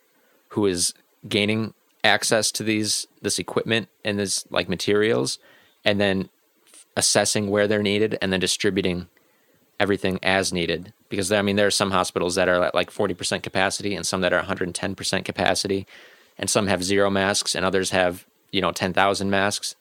who is gaining access to these this equipment and this like materials, and then assessing where they're needed and then distributing everything as needed because I mean there are some hospitals that are at like 40% capacity and some that are 110% capacity and some have zero masks, and others have you know ten thousand masks,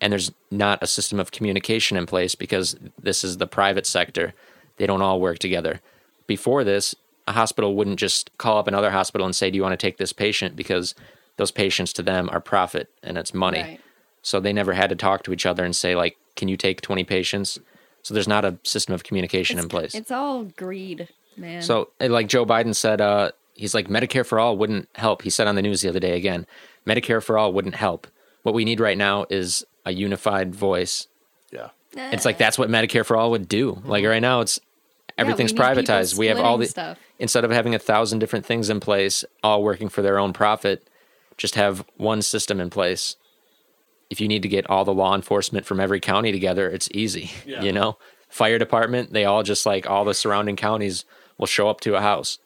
and there's not a system of communication in place because this is the private sector. They don't all work together. Before this, a hospital wouldn't just call up another hospital and say, "Do you want to take this patient?" because those patients to them are profit and it's money. Right. So they never had to talk to each other and say like, "Can you take 20 patients?" So there's not a system of communication in place. It's all greed, man. So, eh, like Joe Biden said, uh, he's like Medicare for all wouldn't help. He said on the news the other day again, Medicare for all wouldn't help. What we need right now is a unified voice. Yeah. It's like that's what Medicare for all would do. Like right now, it's everything's we privatized. We have all the stuff. instead of having a thousand different things in place, all working for their own profit, just have one system in place. If you need to get all the law enforcement from every county together, it's easy. Yeah. You know, fire department, they all just like all the surrounding counties will show up to a house.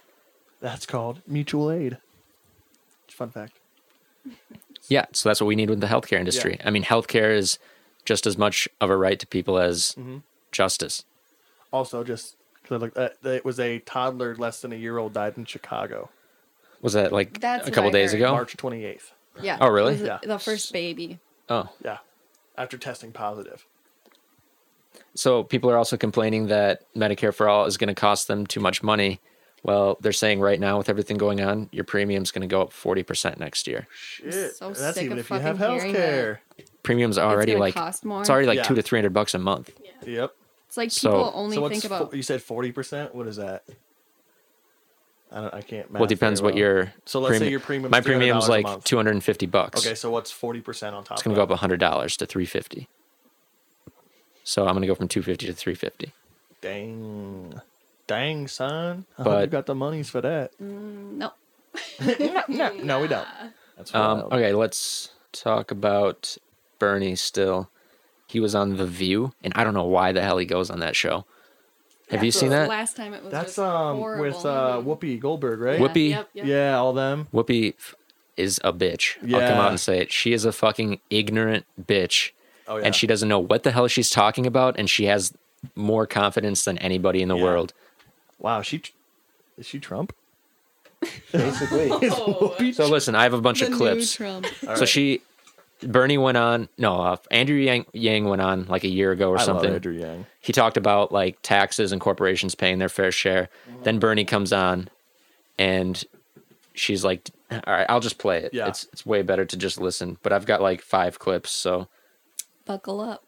That's called mutual aid. Fun fact. Yeah, so that's what we need with the healthcare industry. I mean, healthcare is just as much of a right to people as Mm-hmm. justice. Also, just 'cause I looked at, it was a toddler less than a year old died in Chicago, Was that like That's a what couple I days heard. ago? March 28th. yeah. Oh, really? It was Yeah. The first baby. Oh, Yeah, after testing positive. so people are also complaining that Medicare for all is going to cost them too much money. Well, they're saying right now with everything going on, your premium's going to go up 40% next year. Shit, so and that's sick even of if you have fucking health hearing care. Premiums are already gonna like cost more? it's already like Yeah. 2 to 300 bucks a month. Yep. It's like So- people only so what's think about. fo- you said forty percent. What is that? I don't. I can't. Well, it depends very what your So let's say premium- your premium. My premium's $300 like 250 bucks. Okay, so what's forty percent on top? It's going to go up $100 to 350. So I'm going to go from 250 to 350. Dang, dang, son. I hope But- you got the monies for that. no. no, no, no, we don't. That's Um, okay, let's talk about Bernie still. He was on The View, and I don't know why the hell he goes on that show. Have you seen that? Last time it was. That's just um horrible. with uh Whoopi Goldberg, right? Whoopi, Yep, yep. Yeah, all them. Whoopi f- is a bitch. I'll come Yeah. out and say it. She is a fucking ignorant bitch, Oh yeah. and she doesn't know what the hell she's talking about, and she has more confidence than anybody in the Yeah. world. Wow, she is she Trump? Basically. So listen, I have a bunch the of new clips. Trump. So she, Bernie went on. No, uh, Andrew Yang, Yang went on like a year ago or I something. love Andrew Yang. he talked about like taxes and corporations paying their fair share. Then Bernie comes on, and she's like, "All right, I'll just play it. Yeah. It's it's way better to just listen." But I've got like five clips, so Buckle up.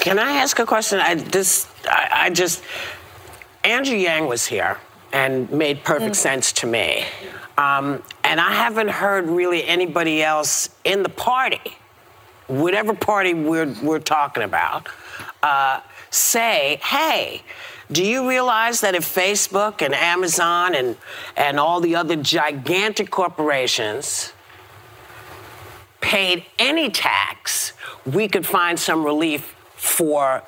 Can I ask a question? I this I, I just Andrew Yang was here and made perfect sense to me. Um, and I haven't heard really anybody else in the party, whatever party we're we're talking about, uh, say, "Hey, do you realize that if Facebook and Amazon and and all the other gigantic corporations paid any tax, we could find some relief for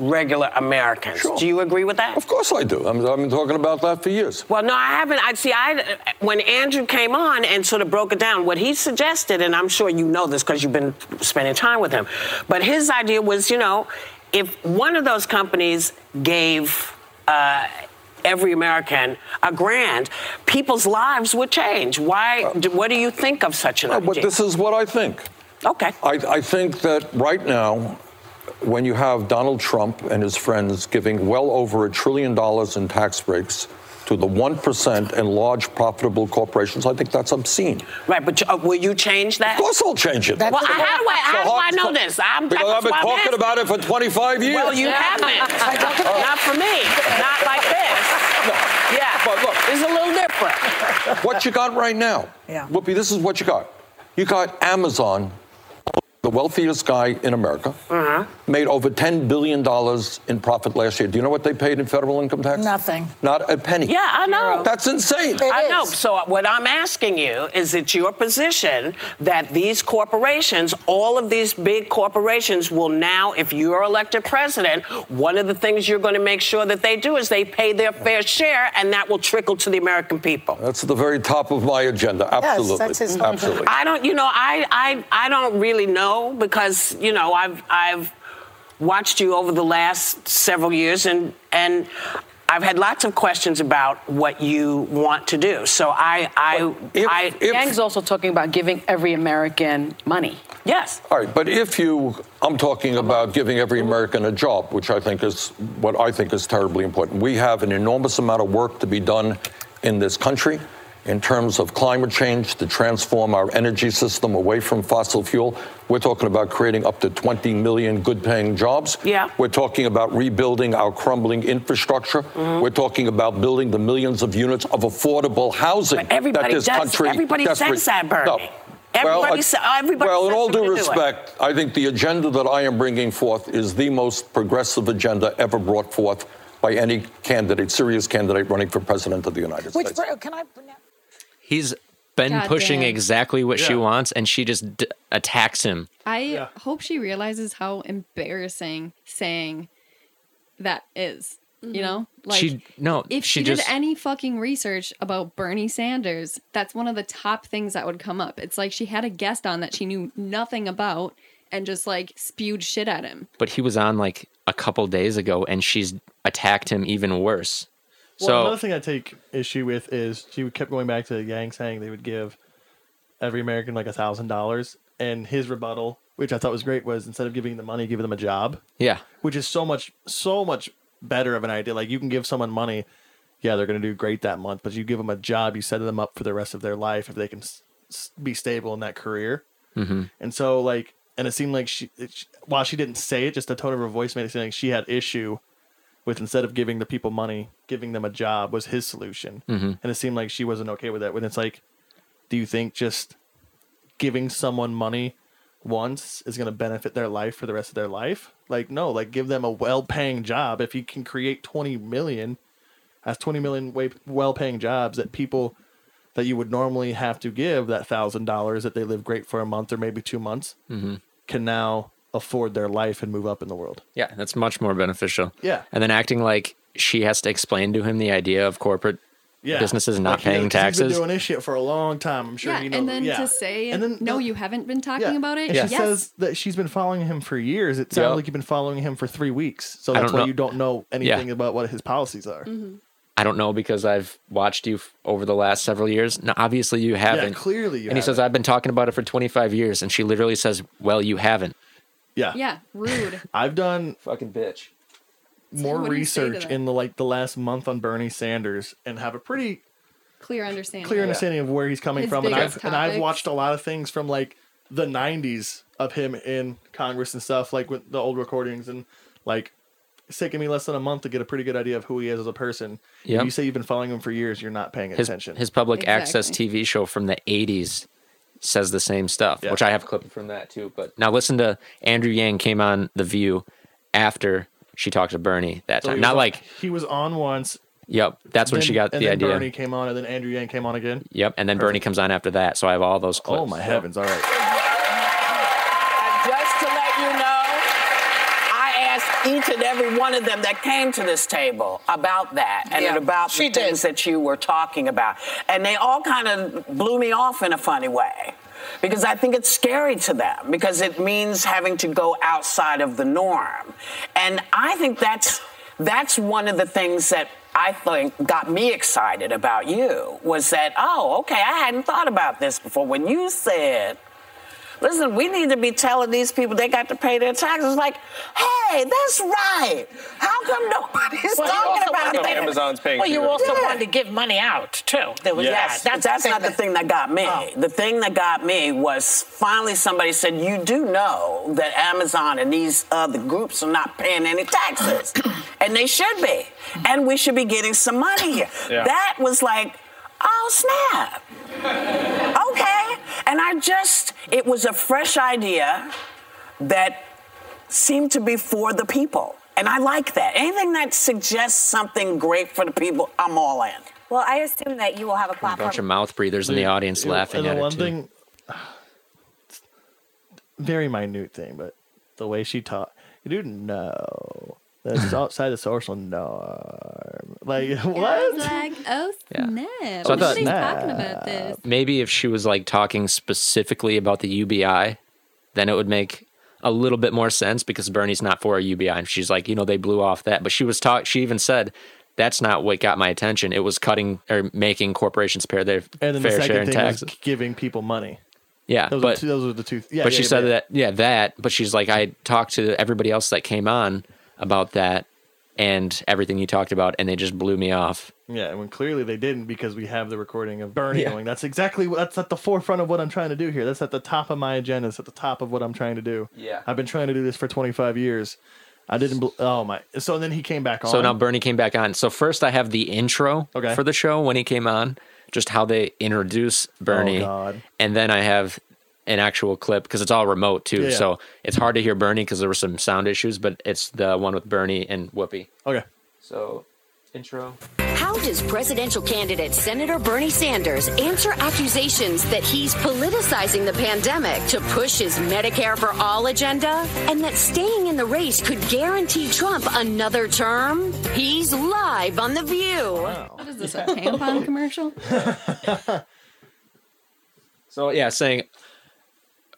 regular Americans. Sure. Do you agree with that? Of course I do. I'm, I've been talking about that for years. Well, no, I haven't. I see. I when Andrew came on and sort of broke it down, what he suggested, and I'm sure you know this because you've been spending time with him, but his idea was, you know, if one of those companies gave. Uh, Every American a grand, people's lives would change. Why? what do you think of such an Uh, idea? but this is what I think. okay. I, I think that right now, when you have Donald Trump and his friends giving well over a trillion dollars in tax breaks to the 1% and large profitable corporations, I think that's obscene. Right, but uh, will you change that? Of course I'll change it. well, I- how do I, how do I know this? I'm, Because I've been why I'm talking about it for 25 years. Well, you haven't. Not for me. Not like this. Yeah. But look. it's a little different. what you got right now. Yeah. Whoopi, this is what you got. You got Amazon, the wealthiest guy in America, Uh-huh. Made over $10 billion in profit last year. Do you know what they paid in federal income tax? Nothing. Not a penny. Yeah, I know. That's insane. I know. So what I'm asking you is it your position that these corporations, all of these big corporations will now, if you're elected president, one of the things you're going to make sure that they do is they pay their fair share and that will trickle to the American people. That's the very top of my agenda. Absolutely. Yes, that's his- Absolutely. I don't, you know, I, I, I don't really know because, you know, I've, I've watched you over the last several years and, and I've had lots of questions about what you want to do. So I, I, if, I. Yang's also talking about giving every American money. Yes. All right, but if you, I'm talking about giving every American a job, which I think is what I think is terribly important. We have an enormous amount of work to be done in this country in terms of climate change to transform our energy system away from fossil fuel. We're talking about creating up to 20 million good paying jobs. Yeah. We're talking about rebuilding our crumbling infrastructure. Mm-hmm. We're talking about building the millions of units of affordable housing everybody that this does- country everybody desperately- says that, Bernie. No. Everybody I- sa- everybody well, in all due gonna do it. respect, I think the agenda that I am bringing forth is the most progressive agenda ever brought forth by any candidate, serious candidate running for president of the United Which States. can I? He's been God pushing damn. exactly what she wants, and she just d- attacks him. I hope she realizes how embarrassing saying that is. You mm-hmm. know, like she no, if she she, just did any fucking research about Bernie Sanders, that's one of the top things that would come up. It's like she had a guest on that she knew nothing about and just like spewed shit at him. but he was on like a couple days ago, and she's attacked him even worse. Well, so another thing I take issue with is she kept going back to Yang saying they would give every American like a thousand dollars, and his rebuttal, which I thought was great, was instead of giving them money, give them a job, yeah, which is so much so much better of an idea. Like you can give someone money, yeah, they're going to do great that month, but you give them a job, you set them up for the rest of their life if they can s- be stable in that career. hmm And so like, and it seemed like she, it, she- while she didn't say it, just the tone of her voice made it seem like she had issue with instead of giving the people money, giving them a job was his solution. Mhm. And it seemed like she wasn't okay with that. When it's like, do you think just giving someone money once is going to benefit their life for the rest of their life? Like, no, like give them a well-paying job. If you can create 20 million, that's 20 million wa- well-paying jobs that people that you would normally have to give that thousand dollars that they live great for a month or maybe two months hmm can now afford their life and move up in the world. yeah, that's much more beneficial. Yeah. and then acting like she has to explain to him the idea of corporate Yeah, businesses not Like, you know, paying 'cause He's taxes. been doing this shit for a long time. I'm sure yeah, he knows. and then yeah. to say And then no, the- you haven't been talking Yeah. about it. And Yes, she says that she's been following him for years. It sounds Yep. like you've been following him for three weeks. So I that's why know- you don't know anything Yeah. about what his policies are. Mm-hmm. I don't know because I've watched you f- over the last several years. No, obviously you haven't. clearly you And he says I've been talking about it for 25 years, and she literally says, "Well, you haven't." Yeah. yeah, rude. I've done fucking bitch more what do you say to research that? in the like the last month on Bernie Sanders and have a pretty Clear understanding. clear understanding of where he's coming His from. And I've and I've topics. watched a lot of things from like the '90s of him in Congress and stuff, like with the old recordings and like. It's taken me less than a month to get a pretty good idea of who he is as a person. If Yep. you say you've been following him for years, you're not paying His, attention. his public access TV show from the 80s says the same stuff, which I have a clip from that too. But now listen to Andrew Yang came on The View after she talked to Bernie that So time. Not was- like, he was on once. yep, that's when then- she got the idea. Bernie came on, and then Andrew Yang came on again. Yep, and then Bernie comes on after that. So I have all those oh, clips. Oh my heavens! All right. Just to let you know, I asked each and every one of them that came to this table about that and Yeah, about the things that you were talking about. And they all kind of blew me off in a funny way. Because I think it's scary to them because it means having to go outside of the norm. And I think that's that's one of the things that I think got me excited about you was that, oh, okay, I hadn't thought about this before. When you said Listen, we need to be telling these people they got to pay their taxes. Like, hey, that's right. How come nobody's Well, talking also about wanted it? to- Well, you also Yeah. wanted to give money out too. There was Yes, that. but that's not the thing that got me. Oh. The thing that got me was finally somebody said, "You do know that Amazon and these other groups are not paying any taxes, and they should be, and we should be getting some money here." Yeah. That was like, "Oh snap!" okay, and I just it was a fresh idea that seemed to be for the people. And I like that. Anything that suggests something great for the people, I'm all in. Well, I assume that you will have a platform. A bunch of mouth breathers in the audience Yeah, laughing and at the it one too. thing, very minute thing, but the way she taught, you do know that's outside the social norm. Like I what? was like, oh Yeah. snap! So I thought- Nobody's talking about this. Maybe if she was like talking specifically about the UBI, then it would make a little bit more sense because Bernie's not for a UBI. And she's like, you know, they blew off that. But she was talk. She even said that's not what got my attention. It was cutting or making corporations pay their And then the fair share second in thing taxes. was giving people money. Yeah, those but are two, those are the two. Yeah, but yeah, she yeah, said yeah. that yeah that but she's like I talked to everybody else that came on about that and everything you talked about and they just blew me off. Yeah, when clearly they didn't because we have the recording of Bernie Yeah. going. That's exactly that's at the forefront of what I'm trying to do here. That's at the top of my agenda. It's at the top of what I'm trying to do. Yeah. I've been trying to do this for 25 years. I didn't. bel oh my! So then he came back on. So now Bernie came back on. So first I have the intro Okay. for the show when he came on, just how they introduce Bernie. Oh, God. And then I have an actual clip because it's all remote too. Yeah. So it's hard to hear Bernie because there were some sound issues, but it's the one with Bernie and Whoopi. Okay. So intro. How does presidential candidate Senator Bernie Sanders answer accusations that he's politicizing the pandemic to push his Medicare for All agenda and that staying in the race could guarantee Trump another term? He's live on The View. What is this, a tampon commercial? So yeah, saying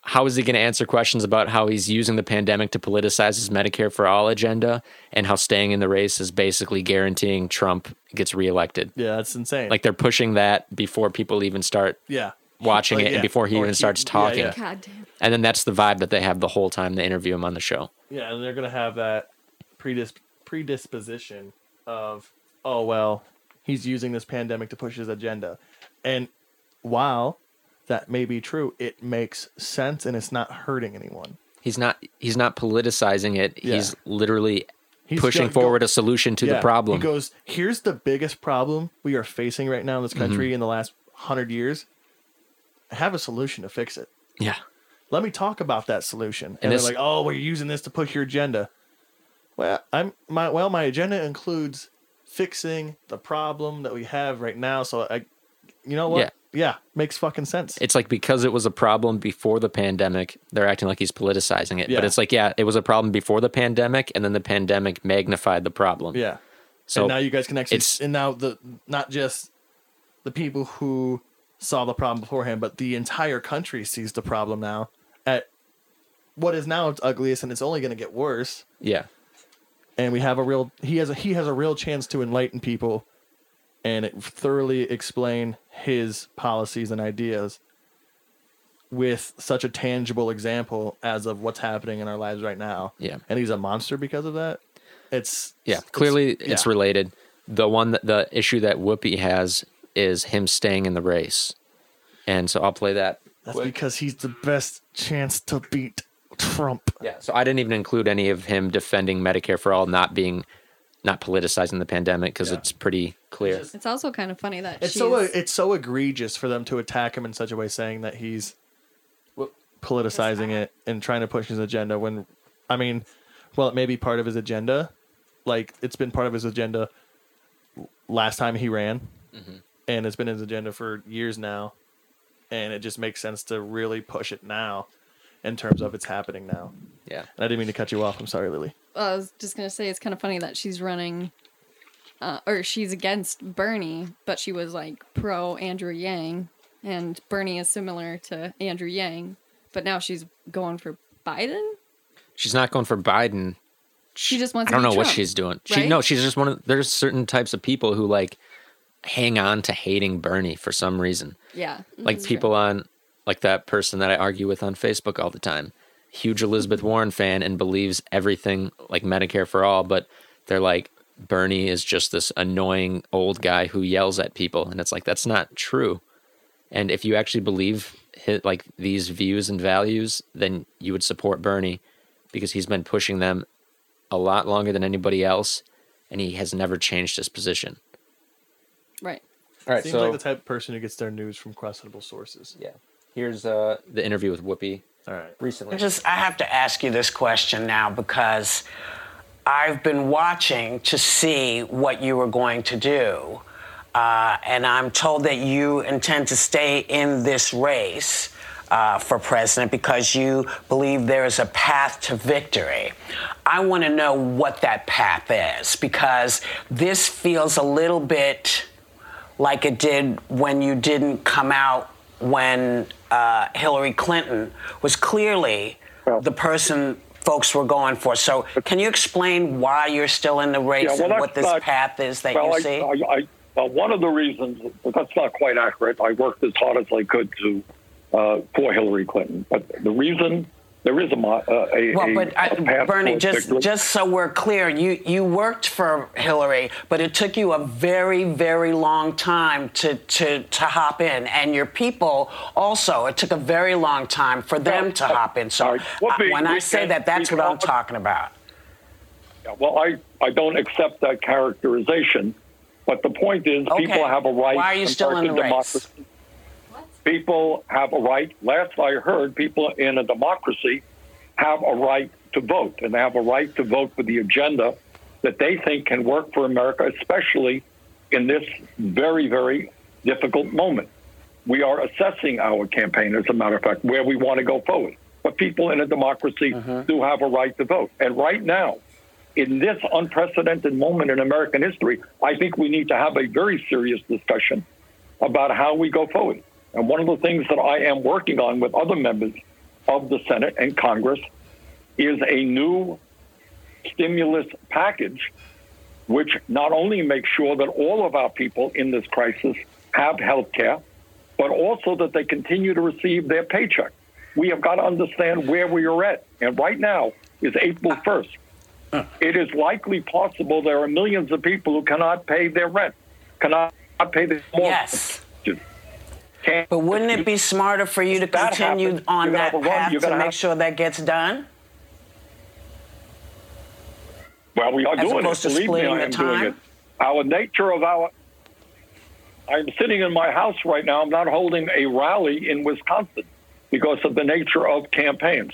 how is he going to answer questions about how he's using the pandemic to politicize his Medicare for All agenda and how staying in the race is basically guaranteeing Trump gets reelected. Yeah, that's insane. Like they're pushing that before people even start yeah, watching Like, it yeah. and before he Or even he- starts talking. yeah. God damn. And then that's the vibe that they have the whole time they interview him on the show. Yeah, and they're gonna have that predisp- predisposition of, oh well, he's using this pandemic to push his agenda, and while that may be true, it makes sense and it's not hurting anyone. He's not he's not politicizing it. Yeah. He's literally He's pushing go- go- forward a solution to Yeah, the problem. He goes, here's the biggest problem we are facing right now in this country Mhm. in the last hundred years. I have a solution to fix it. yeah. Let me talk about that solution. And, And they're this- like, oh, we're using this to push your agenda. Well, I'm my well, my agenda includes fixing the problem that we have right now. So I, you know what? Yeah. Yeah makes fucking sense. It's like because it was a problem before the pandemic, they're acting like he's politicizing it. But it's like, yeah, it was a problem before the pandemic, and then the pandemic magnified the problem. Yeah. So and now you guys can actually, it's- and now the not just the people who saw the problem beforehand, but the entire country sees the problem now at what is now its ugliest, and it's only going to get worse. Yeah. And we have a real he has a he has a real chance to enlighten people, and it thoroughly explain his policies and ideas with such a tangible example as of what's happening in our lives right now. Yeah. And he's a monster because of that. It's Yeah, it's- clearly it's yeah. related. The one that the issue that Whoopi has is him staying in the race, and so I'll play that. That's because he's the best chance to beat Trump. Yeah. So I didn't even include any of him defending Medicare for all, not being, not politicizing the pandemic because it's pretty clear. It's also kind of funny that It's she's, so it's so egregious for them to attack him in such a way, saying that he's politicizing it and trying to push his agenda. When, I mean, well, it may be part of his agenda. Like it's been part of his agenda last time he ran, Mhm. and it's been his agenda for years now. And it just makes sense to really push it now, in terms of it's happening now. Yeah. And I didn't mean to cut you off. I'm sorry, Lily. I was just gonna say it's kind of funny that she's running, uh, or she's against Bernie, but she was like pro Andrew Yang, and Bernie is similar to Andrew Yang, but now she's going for Biden. She's not going for Biden. She just wants. I don't to know be what she's doing. She right? no, she's just one of. There's certain types of people who like hang on to hating Bernie for some reason. Yeah, like people on like that person that I argue with on Facebook all the time. Huge Elizabeth Warren fan and believes everything like Medicare for all, but they're like Bernie is just this annoying old guy who yells at people and it's like that's not true. And if you actually believe hit like these views and values, then you would support Bernie because he's been pushing them a lot longer than anybody else and he has never changed his position. Right. All right, Seems so like the type of person who gets their news from questionable sources. Yeah. Here's uh, the interview with Whoopi. All right. Recently. Just, I have to ask you this question now because I've been watching to see what you were going to do. Uh, and I'm told that you intend to stay in this race uh, for president because you believe there is a path to victory. I want to know what that path is because this feels a little bit like it did when you didn't come out when uh, Hillary Clinton was clearly the person folks were going for. So, can you explain why you're still in the race Yeah, well, and what this not- path is that well, you I, see? I, I, well, one of the reasons, but that's not quite accurate. I worked as hard as I could to uh, for Hillary Clinton. But the reason there is a, uh, a, Well, but I, a path Bernie, just victory. just so we're clear, you you worked for Hillary, but it took you a very very long time to to to hop in, and your people also. It took a very long time for them to hop in. So Well, uh, we- when I say that, that's what I'm talking about. Yeah, well, I, I don't accept that characterization. But the point is, Okay. people have a right. Why are you still in the American race? democracy- People have a right. Last I heard, people in a democracy have a right to vote, and they have a right to vote for the agenda that they think can work for America, especially in this very, very difficult moment. We are assessing our campaign, as a matter of fact, where we want to go forward. But people in a democracy mm-hmm. do have a right to vote. And right now, in this unprecedented moment in American history, I think we need to have a very serious discussion about how we go forward. And one of the things that I am working on with other members of the Senate and Congress is a new stimulus package, which not only makes sure that all of our people in this crisis have health care, but also that they continue to receive their paycheck. We have got to understand where we are at. And right now is April 1st. It is likely possible there are millions of people who cannot pay their rent, cannot pay their mortgage. Yes. But wouldn't it be smarter for you to continue on that run- path to make sure that gets done? Well, we are As doing it. Believe me, I am doing it. Our nature of our. I'm sitting in my house right now. I'm not holding a rally in Wisconsin because of the nature of campaigns.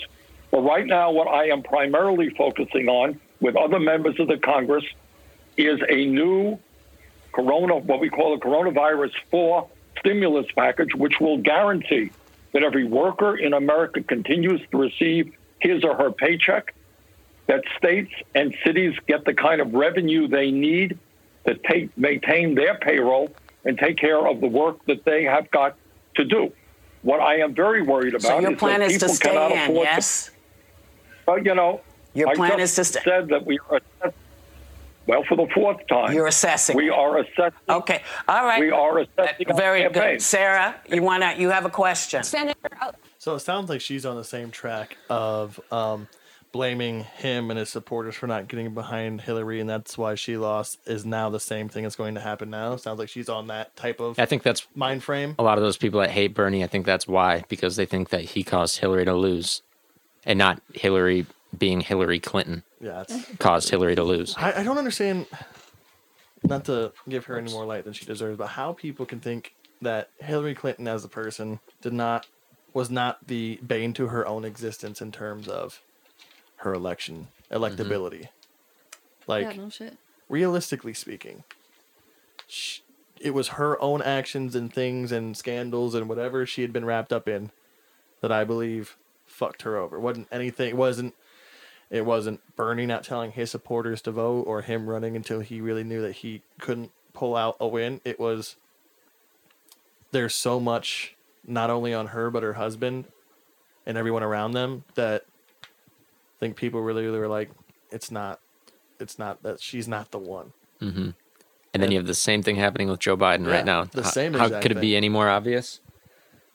But right now, what I am primarily focusing on with other members of the Congress is a new corona, what we call a coronavirus 4 stimulus package, which will guarantee that every worker in America continues to receive his or her paycheck, that states and cities get the kind of revenue they need to take, maintain their payroll and take care of the work that they have got to do. What I am very worried about So your is plan that is to people cannot stay in, afford yes? to. Well, you know, Your I plan just is to stay. said that we are. Assess- Well, for the fourth time, You're assessing. We are assessing. Okay, all right. We are assessing. our Very campaign. good, Sarah. You wanna? You have a question? Senator, So it sounds like she's on the same track of um, blaming him and his supporters for not getting behind Hillary, and that's why she lost. Is now the same thing that's going to happen now? Sounds like she's on that type of I think that's mind frame. a lot of those people that hate Bernie. I think that's why because they think that he caused Hillary to lose, and not Hillary being Hillary Clinton Yeah, it's, caused Hillary to lose. I, I don't understand. Not to give her any more light than she deserves, but how people can think that Hillary Clinton as a person did not was not the bane to her own existence in terms of her election electability. Mm-hmm. Like yeah, no shit. realistically speaking, sh it was her own actions and things and scandals and whatever she had been wrapped up in that I believe fucked her over. wasn't anything. Wasn't. It wasn't Bernie not telling his supporters to vote or him running until he really knew that he couldn't pull out a win. It was. There's so much, not only on her but her husband, and everyone around them that I think people really, really were like, it's not, it's not that she's not the one. hmm And then you have the same thing happening with Joe Biden Yeah, right now. the How- same How could it be any more obvious?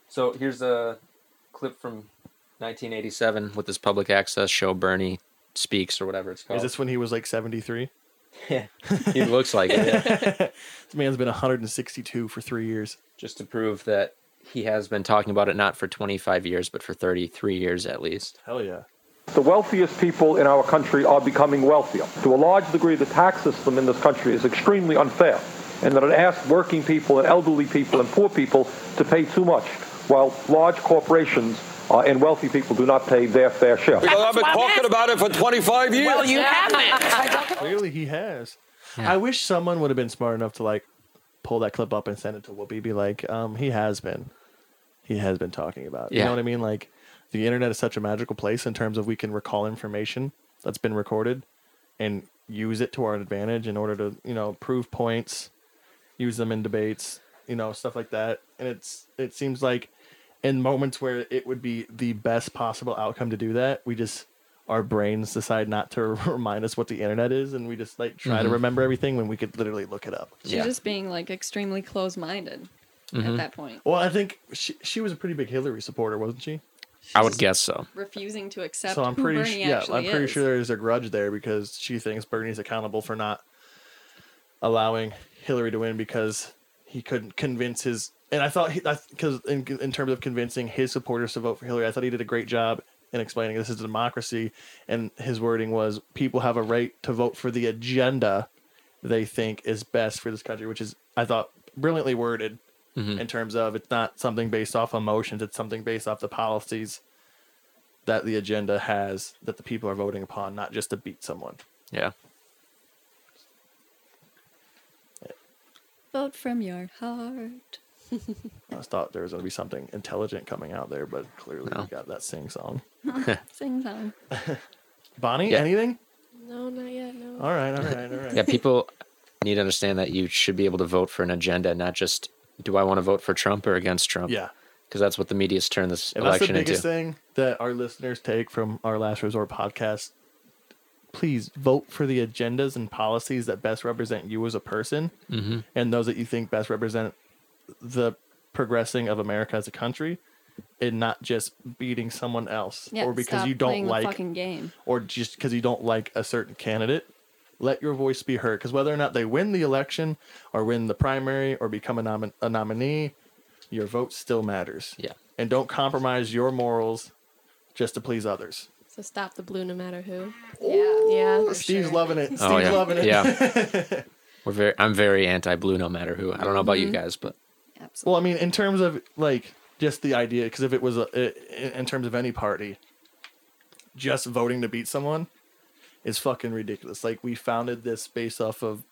So here's a clip from 1987 with this public access show, Bernie Speaks or whatever it's called. Is this when he was like 73? Yeah. he looks like it. yeah. this man's been 162 for three years. Just to prove that he has been talking about it not for 25 years, but for 33 years at least. Hell yeah. The wealthiest people in our country are becoming wealthier. To a large degree, the tax system in this country is extremely unfair, and that it asks working people and elderly people and poor people to pay too much, while large corporations uh, and wealthy people do not pay their fair share. Because I've been talking about it for 25 years. Well, you haven't. Clearly, he has. I wish someone would have been smart enough to like pull that clip up and send it to Whoopi. Be like, um, he has been, he has been talking about. it. You know what I mean? Like, the internet is such a magical place in terms of we can recall information that's been recorded and use it to our advantage in order to you know prove points, use them in debates, you know stuff like that. And it's it seems like in moments where it would be the best possible outcome to do that, we just our brains decide not to remind us what the internet is, and we just like try to Mhm. remember everything when we could literally look it up. She's just being like extremely close minded Mhm. at that point. Well, I think she she was a pretty big Hillary supporter, wasn't she? I would guess so. Refusing to accept so I'm who pretty Bernie su- yeah, actually I'm pretty is. sure there's a grudge there because she thinks Bernie's accountable for not allowing Hillary to win because he couldn't convince his and I thought because in in terms of convincing his supporters to vote for Hillary, I thought he did a great job in explaining this is a democracy and his wording was people have a right to vote for the agenda they think is best for this country, which is I thought brilliantly worded Mhm. in terms of it's not something based off emotions, it's something based off the policies that the agenda has that the people are voting upon, not just to beat someone. Yeah. Vote from your heart. I thought there was going to be something intelligent coming out there, but clearly we got that sing song. Sing song. Bonnie, Yeah. anything? No, not yet. No. All right, all right, all right. Yeah, people need to understand that you should be able to vote for an agenda, not just do I want to vote for Trump or against Trump? Yeah. Because that's what the media's turned this And that's the biggest into. thing that our listeners take from our Last Resort podcast. Please vote for the agendas and policies that best represent you as a person Mhm. and those that you think best represent the progressing of America as a country and not just beating someone else Yeah, or because you don't playing the like fucking game. or just because you don't like a certain candidate. Let your voice be heard because whether or not they win the election or win the primary or become a, nomin- a nominee, your vote still matters. Yeah. And don't compromise your morals just to please others. So stop the blue, no matter who. Yeah. Yeah. Steve's loving it. Steve's Oh, yeah. loving it. Yeah. We're very. I'm very anti-blue, no matter who. I don't know about you Mhm. guys, but well, I mean, in terms of like just the idea, because if it was a, i- in terms of any party, just voting to beat someone is fucking ridiculous. Like we founded this based off of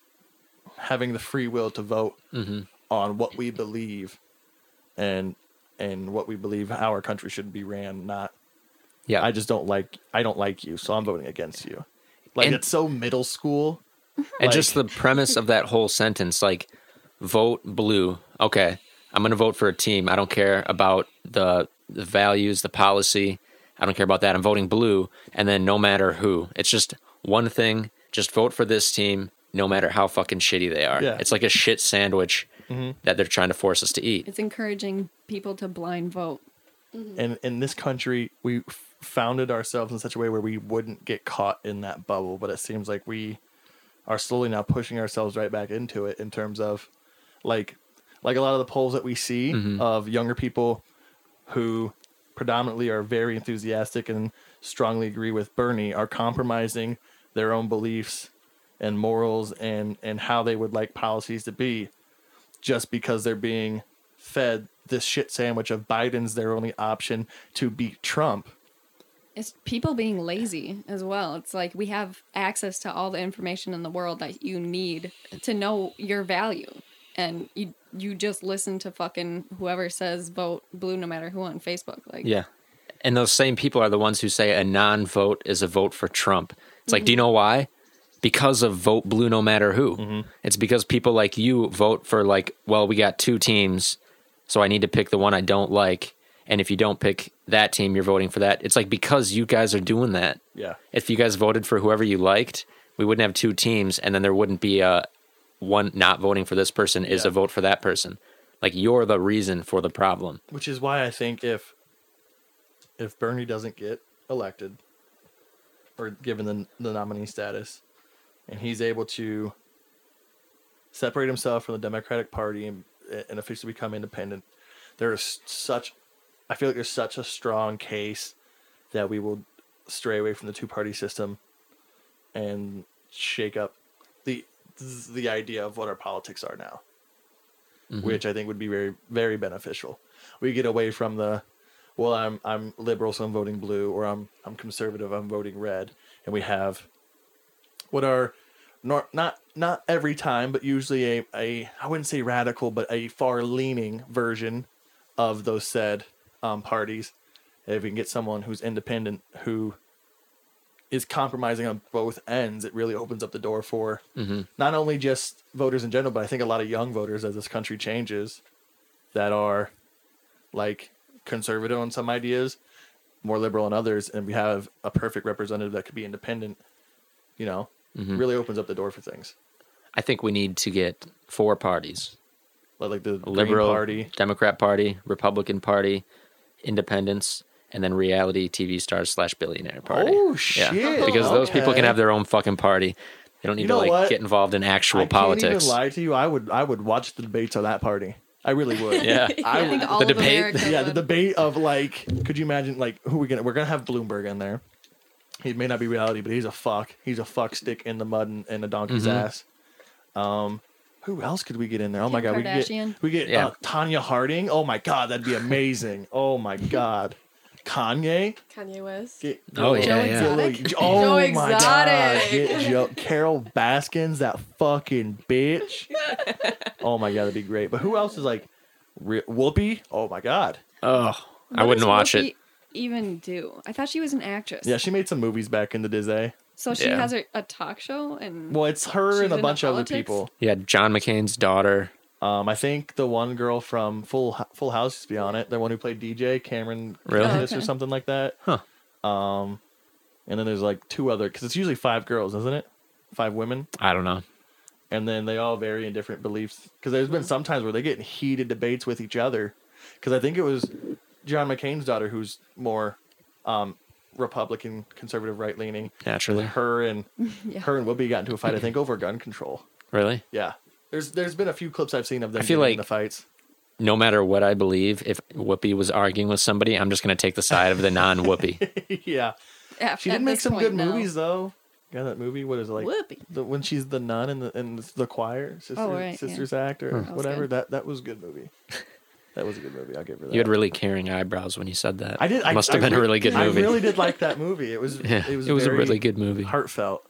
having the free will to vote Mhm. on what we believe, and and what we believe our country should be ran. Not, yeah. I just don't like. I don't like you, so I'm voting against you. Like And- it's so middle school. and just the premise of that whole sentence, like vote blue. Okay, I'm going to vote for a team. I don't care about the the values, the policy. I don't care about that. I'm voting blue, and then no matter who, it's just one thing. Just vote for this team, no matter how fucking shitty they are. Yeah. It's like a shit sandwich Mhm. that they're trying to force us to eat. It's encouraging people to blind vote. and in this country we f- founded ourselves in such a way where we wouldn't get caught in that bubble but it seems like we are slowly now pushing ourselves right back into it in terms of like like a lot of the polls that we see Mhm. of younger people who predominantly are very enthusiastic and strongly agree with Bernie are compromising their own beliefs and morals and and how they would like policies to be just because they're being fed this shit sandwich of Biden's their only option to beat Trump. It's people being lazy as well. It's like we have access to all the information in the world that you need to know your value. And you you just listen to fucking whoever says vote blue no matter who on Facebook. Like Yeah. And those same people are the ones who say a non vote is a vote for Trump. It's like, do you Mhm. know why? Because of vote blue no matter who. It's because people like you vote for, like, well, we got two teams, so I need to pick the one I don't like. And if you don't pick that team, you're voting for that. It's like because you guys are doing that. Yeah. If you guys voted for whoever you liked, we wouldn't have two teams, and then there wouldn't be a one not voting for this person is Yeah. a vote for that person. Like you're the reason for the problem. Which is why I think if if Bernie doesn't get elected or given the the nominee status and he's able to separate himself from the Democratic Party and, and officially become independent, there is such I feel like there's such a strong case that we will stray away from the two party system and shake up the the idea of what our politics are now Mhm. which I think would be very very beneficial. We get away from the well I'm I'm liberal so I'm voting blue or I'm I'm conservative I'm voting red and we have what are not not not every time but usually a, a I wouldn't say radical but a far leaning version of those said um, parties. If we can get someone who's independent who is compromising on both ends, it really opens up the door for mm-hmm. not only just voters in general, but I think a lot of young voters as this country changes that are like conservative on some ideas more liberal on others, and we have a perfect representative that could be independent, you know, Mhm. really opens up the door for things. I think we need to get four parties: Like, like the Green liberal Party. Democrat Party, Republican Party, Independents, and then reality TV stars slash billionaire party. Oh, Yeah, shit. because those people can have their own fucking party. They don't need You to like what? get involved in actual I politics. can't even lie to you. I would I would watch the debates of that party. I really would. Yeah. I I think would. all The of debate? America Yeah, the debate of like, could you imagine like who we gonna? We're gonna have Bloomberg in there. He may not be reality, but he's a fuck. He's a fuck stick in the mud and, and a donkey's Mhm. ass. Um, who else could we get in there? Oh my Kim god, we get we get Yeah. uh, Tonya Harding. Oh my god, that'd be amazing. oh my god, Kanye. Kanye West. Get, Oh, yeah, Joe yeah. Exotic. Oh Joe my Exotic. god! Get Joe, Carole Baskins, that fucking bitch. oh my god, that'd be great. But who else is like re- Whoopi? Oh my god. Oh, I wouldn't watch Whoopi it. Even do? I thought she was an actress. Yeah, she made some movies back in the Disney. So she Yeah. has a, a talk show and. Well, it's her She's and a into bunch of other politics? people. Yeah, John McCain's daughter. Um, I think the one girl from Full Hou- Full House used to be on it. The one who played DJ, Cameron Really? Candace or okay. something like that. Huh. Um, and then there's like two other because it's usually five girls, isn't it? Five women. I don't know. and then they all vary in different beliefs. Because there's been some times where they get in heated debates with each other. Because I think it was John McCain's daughter who's more um, Republican, conservative, right leaning. Naturally. Her and Yeah. her and Whoopi got into a fight. I think over gun control. Really? Yeah, there's there's been a few clips I've seen of them I feel like- the fights. No matter what I believe, if Whoopi was arguing with somebody, I'm just going to take the side of the non-Whoopi. yeah, Yeah, she did make some point good now. movies though. Yeah, that movie. What is it like? Whoopi. The, when she's the nun in the in the choir, sister, Oh, right, yeah. sisters act or Hmm. Whatever. good. That that was a good movie. That was a good movie. I'll give her that. You had really caring eyebrows when you said that. I did. I, Must have I been a really good movie. I really did like that movie. It was. Yeah, it was. it was a really good movie. Heartfelt.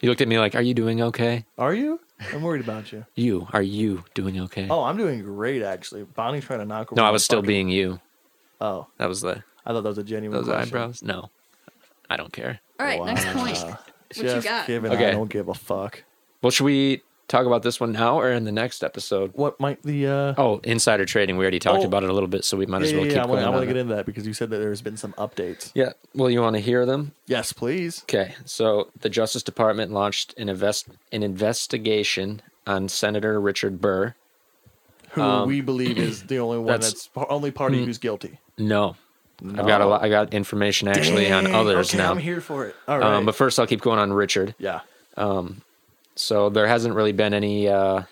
You looked at me like, "Are you doing okay?" Are you? I'm worried about you. You are you doing okay? Oh, I'm doing great actually. Bonnie's trying to knock. over no, I was still fucking- being you. Oh, That was the I thought that was a genuine. those question. eyebrows. No, I don't care. All right, next point. Wow. What you Just got? kidding, Okay. I don't give a fuck. Well, should we talk about this one now or in the next episode? What might the? uh Oh, insider trading. We already talked Oh. about it a little bit, so we might Yeah, as well yeah, keep yeah, I want to get into that because you said that there's been some updates. Yeah. Well, you want to hear them? Yes, please. Okay. So the Justice Department launched an invest an investigation on Senator Richard Burr. Who Um, we believe is the only one that's- that's, only party Hmm. who's guilty. No. I've got a No. lot, I got information actually on others okay, now. I'm here for it. All right. Um, but first, I'll keep going on Richard. yeah. Um, so there hasn't really been any uh,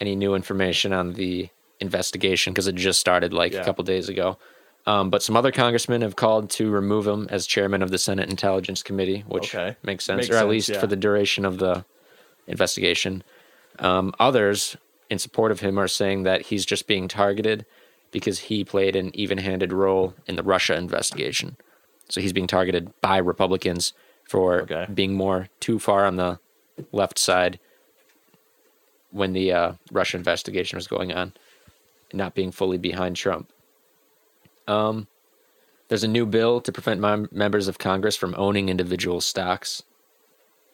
any new information on the investigation because it just started like Yeah. a couple days ago. Um, but some other congressmen have called to remove him as chairman of the Senate Intelligence Committee, which Okay. makes sense, Makes or at sense, least yeah. for the duration of the investigation. Um, others, in support of him, are saying that he's just being targeted because he played an even-handed role in the Russia investigation. So he's being targeted by Republicans for Okay. being more too far on the left side when the uh, Russia investigation was going on, not being fully behind Trump. Um, there's a new bill to prevent mem- members of Congress from owning individual stocks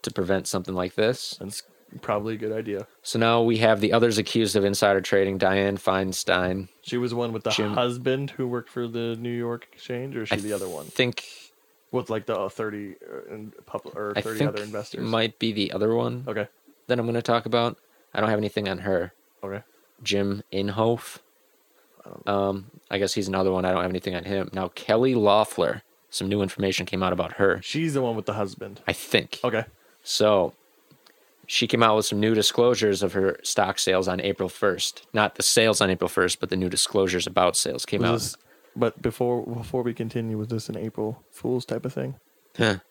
to prevent something like this. That's probably a good idea. So now we have the others accused of insider trading, Dianne Feinstein. She was one with the Jim- husband who worked for the New York Exchange, or is she I the other one think with like the uh, thirty uh, in public or I thirty think other investors? might be the other one Okay. that I'm going to talk about. I don't have anything on her. Okay. Jim Inhofe. Um, I guess he's another one. I don't have anything on him. Now Kelly Loeffler. Some new information came out about her. She's the one with the husband. I think. Okay. So she came out with some new disclosures of her stock sales on April 1st. Not the sales on April 1st, but the new disclosures about sales came Was out. This- but before before we continue, was this an April Fool's type of thing? Huh.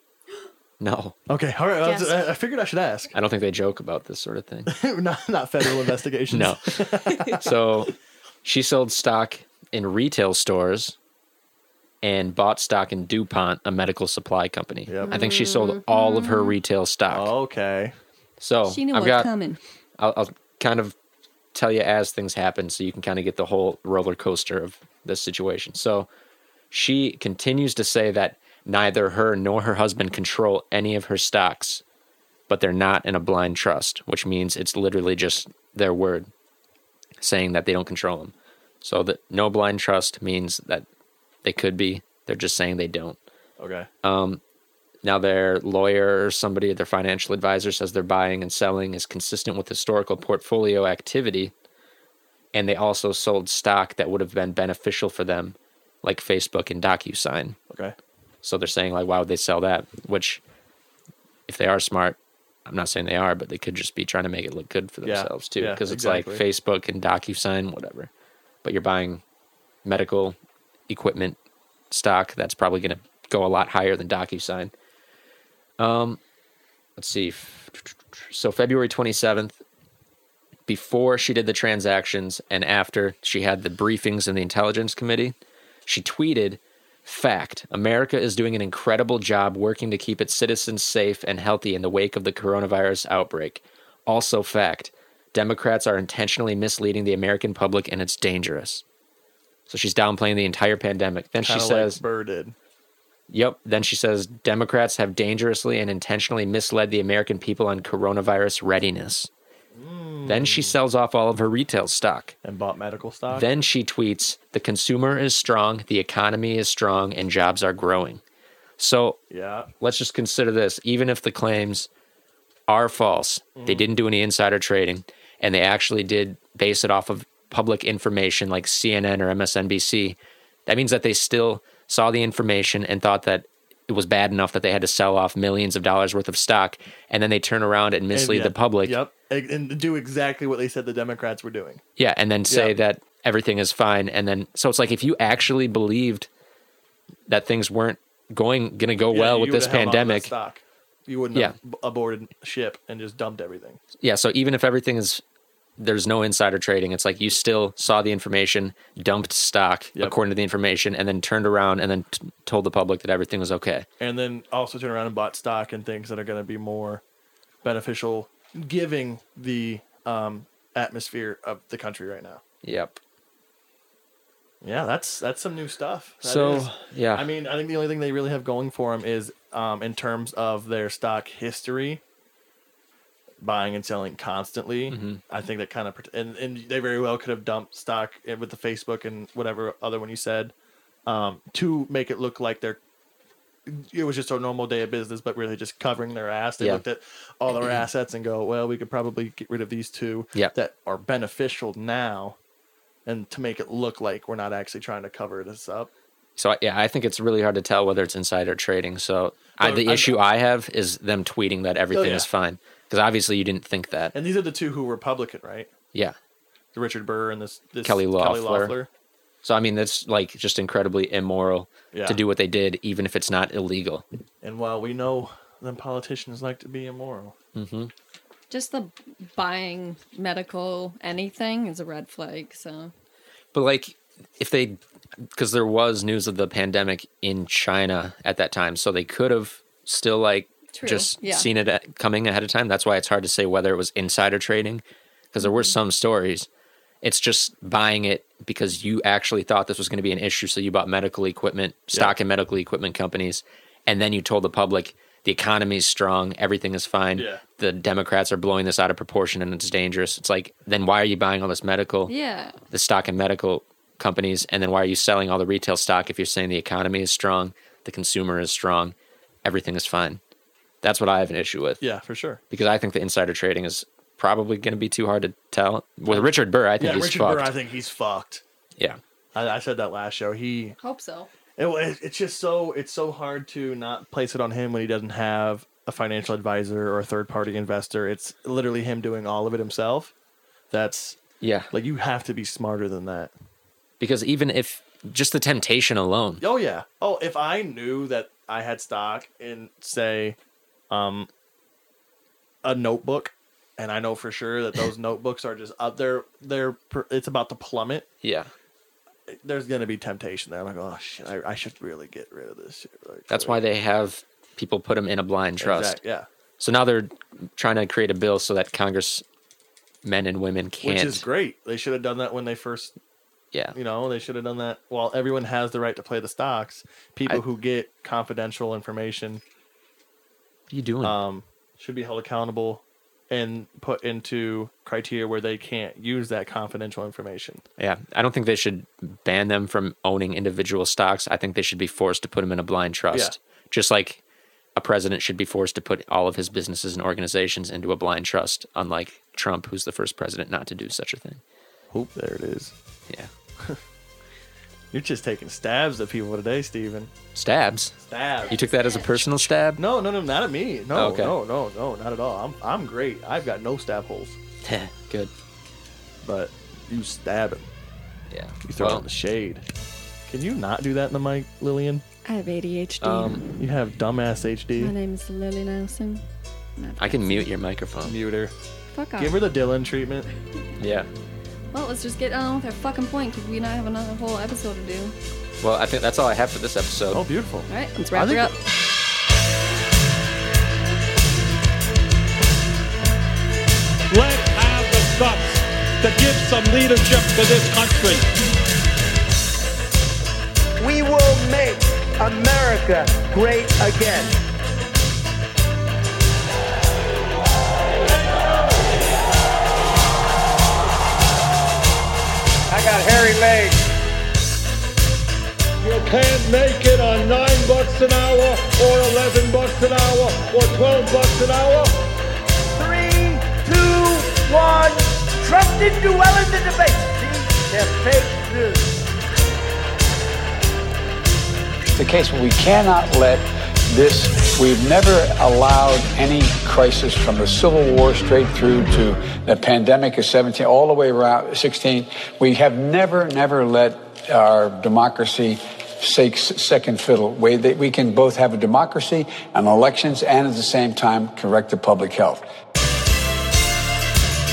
No, Okay. All right. I, was- Yes. I I figured I should ask. I don't think they joke about this sort of thing. not not federal investigations. No. so she sold stock in retail stores and bought stock in DuPont, a medical supply company. Yep. I think she sold all of her mm-hmm. retail stock. Okay. So She knew I've what's got, coming. I'll, I'll kind of tell you as things happen so you can kind of get the whole roller coaster of this situation. So she continues to say that neither her nor her husband control any of her stocks, but they're not in a blind trust, which means it's literally just their word saying that they don't control them. So that no blind trust means that they could be, they're just saying they don't. Okay. Um, now their lawyer or somebody, at their financial advisor says their buying and selling is consistent with historical portfolio activity, and they also sold stock that would have been beneficial for them, like Facebook and DocuSign. Okay. So they're saying like, why would they sell that? Which, if they are smart, I'm not saying they are, but they could just be trying to make it look good for Yeah, themselves too, yeah, because it's exactly. like Facebook and DocuSign, whatever. But you're buying medical equipment stock that's probably going to go a lot higher than DocuSign. Um, let's see. So February 27th, before she did the transactions and after she had the briefings in the intelligence committee, she tweeted, "Fact: America is doing an incredible job working to keep its citizens safe and healthy in the wake of the coronavirus outbreak. Also, fact: Democrats are intentionally misleading the American public, and it's dangerous." So she's downplaying the entire pandemic. Then she Kinda says, like Burr did. Yep. Then she says Democrats have dangerously and intentionally misled the American people on coronavirus readiness. Then she sells off all of her retail stock. And bought medical stock. Then she tweets The consumer is strong, the economy is strong, and jobs are growing. So Yeah. let's just consider this. Even if the claims are false, they Mm. didn't do any insider trading, and they actually did base it off of public information like CNN or MSNBC, that means that they still saw the information and thought that it was bad enough that they had to sell off millions of dollars worth of stock, and then they turn around and mislead And the public. Yep. And do exactly what they said the Democrats were doing. Yeah, and then say Yeah. that everything is fine, and then so it's like if you actually believed that things weren't going going to go Yeah, well with this would've held on to that pandemic, stock. You wouldn't Yeah. have aborted ship and just dumped everything. yeah. So even if everything is there's no insider trading, it's like you still saw the information, dumped stock according to the information, and then turned around and then t- told the public that everything was okay. And then also turn around and bought stock and things that are going to be more beneficial, giving the um, atmosphere of the country right now. Yep. Yeah, that's that's some new stuff. That So, is. yeah. I mean, I think the only thing they really have going for them is um, in terms of their stock history, buying and selling constantly. Mm-hmm. I think that kind of and and they very well could have dumped stock with the Facebook and whatever other one you said um, to make it look like they're. It was just a normal day of business, but really just covering their ass. They Yeah. looked at all their assets and go, "Well, we could probably get rid of these two Yep. that are beneficial now, and to make it look like we're not actually trying to cover this up." So yeah, I think it's really hard to tell whether it's insider trading. So I, the I- issue I have is them tweeting that everything yeah. is fine because obviously you didn't think that. And these are the two who were Republican, right? Yeah. The Richard Burr and this, this Kelly Loeffler. Loeffler. So I mean, that's like just incredibly immoral Yeah. to do what they did, even if it's not illegal. And while we know them politicians like to be immoral, Mm-hmm. Just the buying medical anything is a red flag. So But like, if they, because there was news of the pandemic in China at that time, so they could have still like True, just yeah. seen it coming ahead of time. That's why it's hard to say whether it was insider trading, because there were Mm-hmm. some stories. It's just buying it because you actually thought this was going to be an issue, so you bought medical equipment, stock in medical equipment companies, and then you told the public the economy is strong, everything is fine. Yeah. The Democrats are blowing this out of proportion and it's dangerous. It's like, then why are you buying all this medical? yeah, the stock in medical companies and then why are you selling all the retail stock if you're saying the economy is strong the consumer is strong everything is fine that's what i have an issue with yeah, for sure. because i think the insider trading is probably going to be too hard to tell with richard burr i think yeah, he's Richard fucked Burr, I think he's fucked. yeah I, I said that last show. He hope so. It, it's just so it's so hard to not place it on him when he doesn't have a financial advisor or a third party investor. It's literally him doing all of it himself. That's yeah like you have to be smarter than that. because even if just the temptation alone Oh yeah. Oh, if I knew that I had stock in say um a notebook and I know for sure that those notebooks are just up there they're it's about to plummet. yeah There's going to be temptation there. I'm like, "Oh shit, I, I should really get rid of this shit." Like, that's why they have people put them in a blind trust Exact- yeah. so now they're trying to create a bill so that congress men and women can't Which is great. They should have done that when they first yeah You know, they should have done that. While everyone has the right to play the stocks, people I- who get confidential information, what are you doing um, should be held accountable and put into criteria where they can't use that confidential information. Yeah, I don't think they should ban them from owning individual stocks. I think they should be forced to put them in a blind trust. Just like a president should be forced to put all of his businesses and organizations into a blind trust, unlike Trump, who's the first president not to do such a thing. Oop, there it is. Yeah. You're just taking stabs at people today, Steven. Stabs. Stabs. You took that as a personal stab? No, no, no, not at me. No, Oh, okay. no, no, no, not at all. I'm, I'm great. I've got no stab holes. Good. But you stab him. Yeah. You throw Well- in the shade. Can you not do that in the mic, Lillian? I have ADHD. Um, You have dumbass HD. My name is Lily Nelson. I can mute your microphone. Mute her. Fuck off. Give her the Dylan treatment. Yeah. Well, let's just get on with our fucking point because we not have another whole episode to do. Well, I think that's all I have for this episode. Oh, beautiful. All right, let's wrap I her up. Let's have the guts to give some leadership to this country. We will make America great again. I got hairy legs. You can't make it on nine bucks an hour, or eleven bucks an hour, or twelve bucks an hour. Three, two, one. Trump didn't do well in the debate. See, they're fake news. the case where we cannot let this, we've never allowed any crisis from the Civil War straight through to the pandemic of 17, all the way around 16. We have never, never let our democracy take second fiddle. We, that we can both have a democracy and elections and at the same time correct the public health.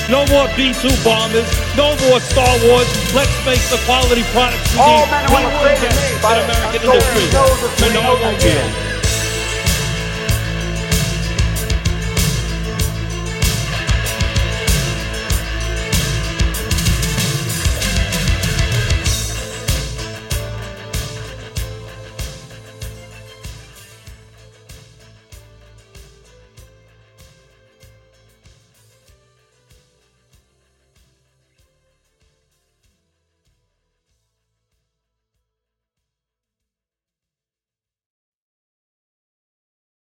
No more B-2 bombers, no more Star Wars. Let's make the quality products we All need. men We who are will afraid of get me, an but American I'm going industry. to know that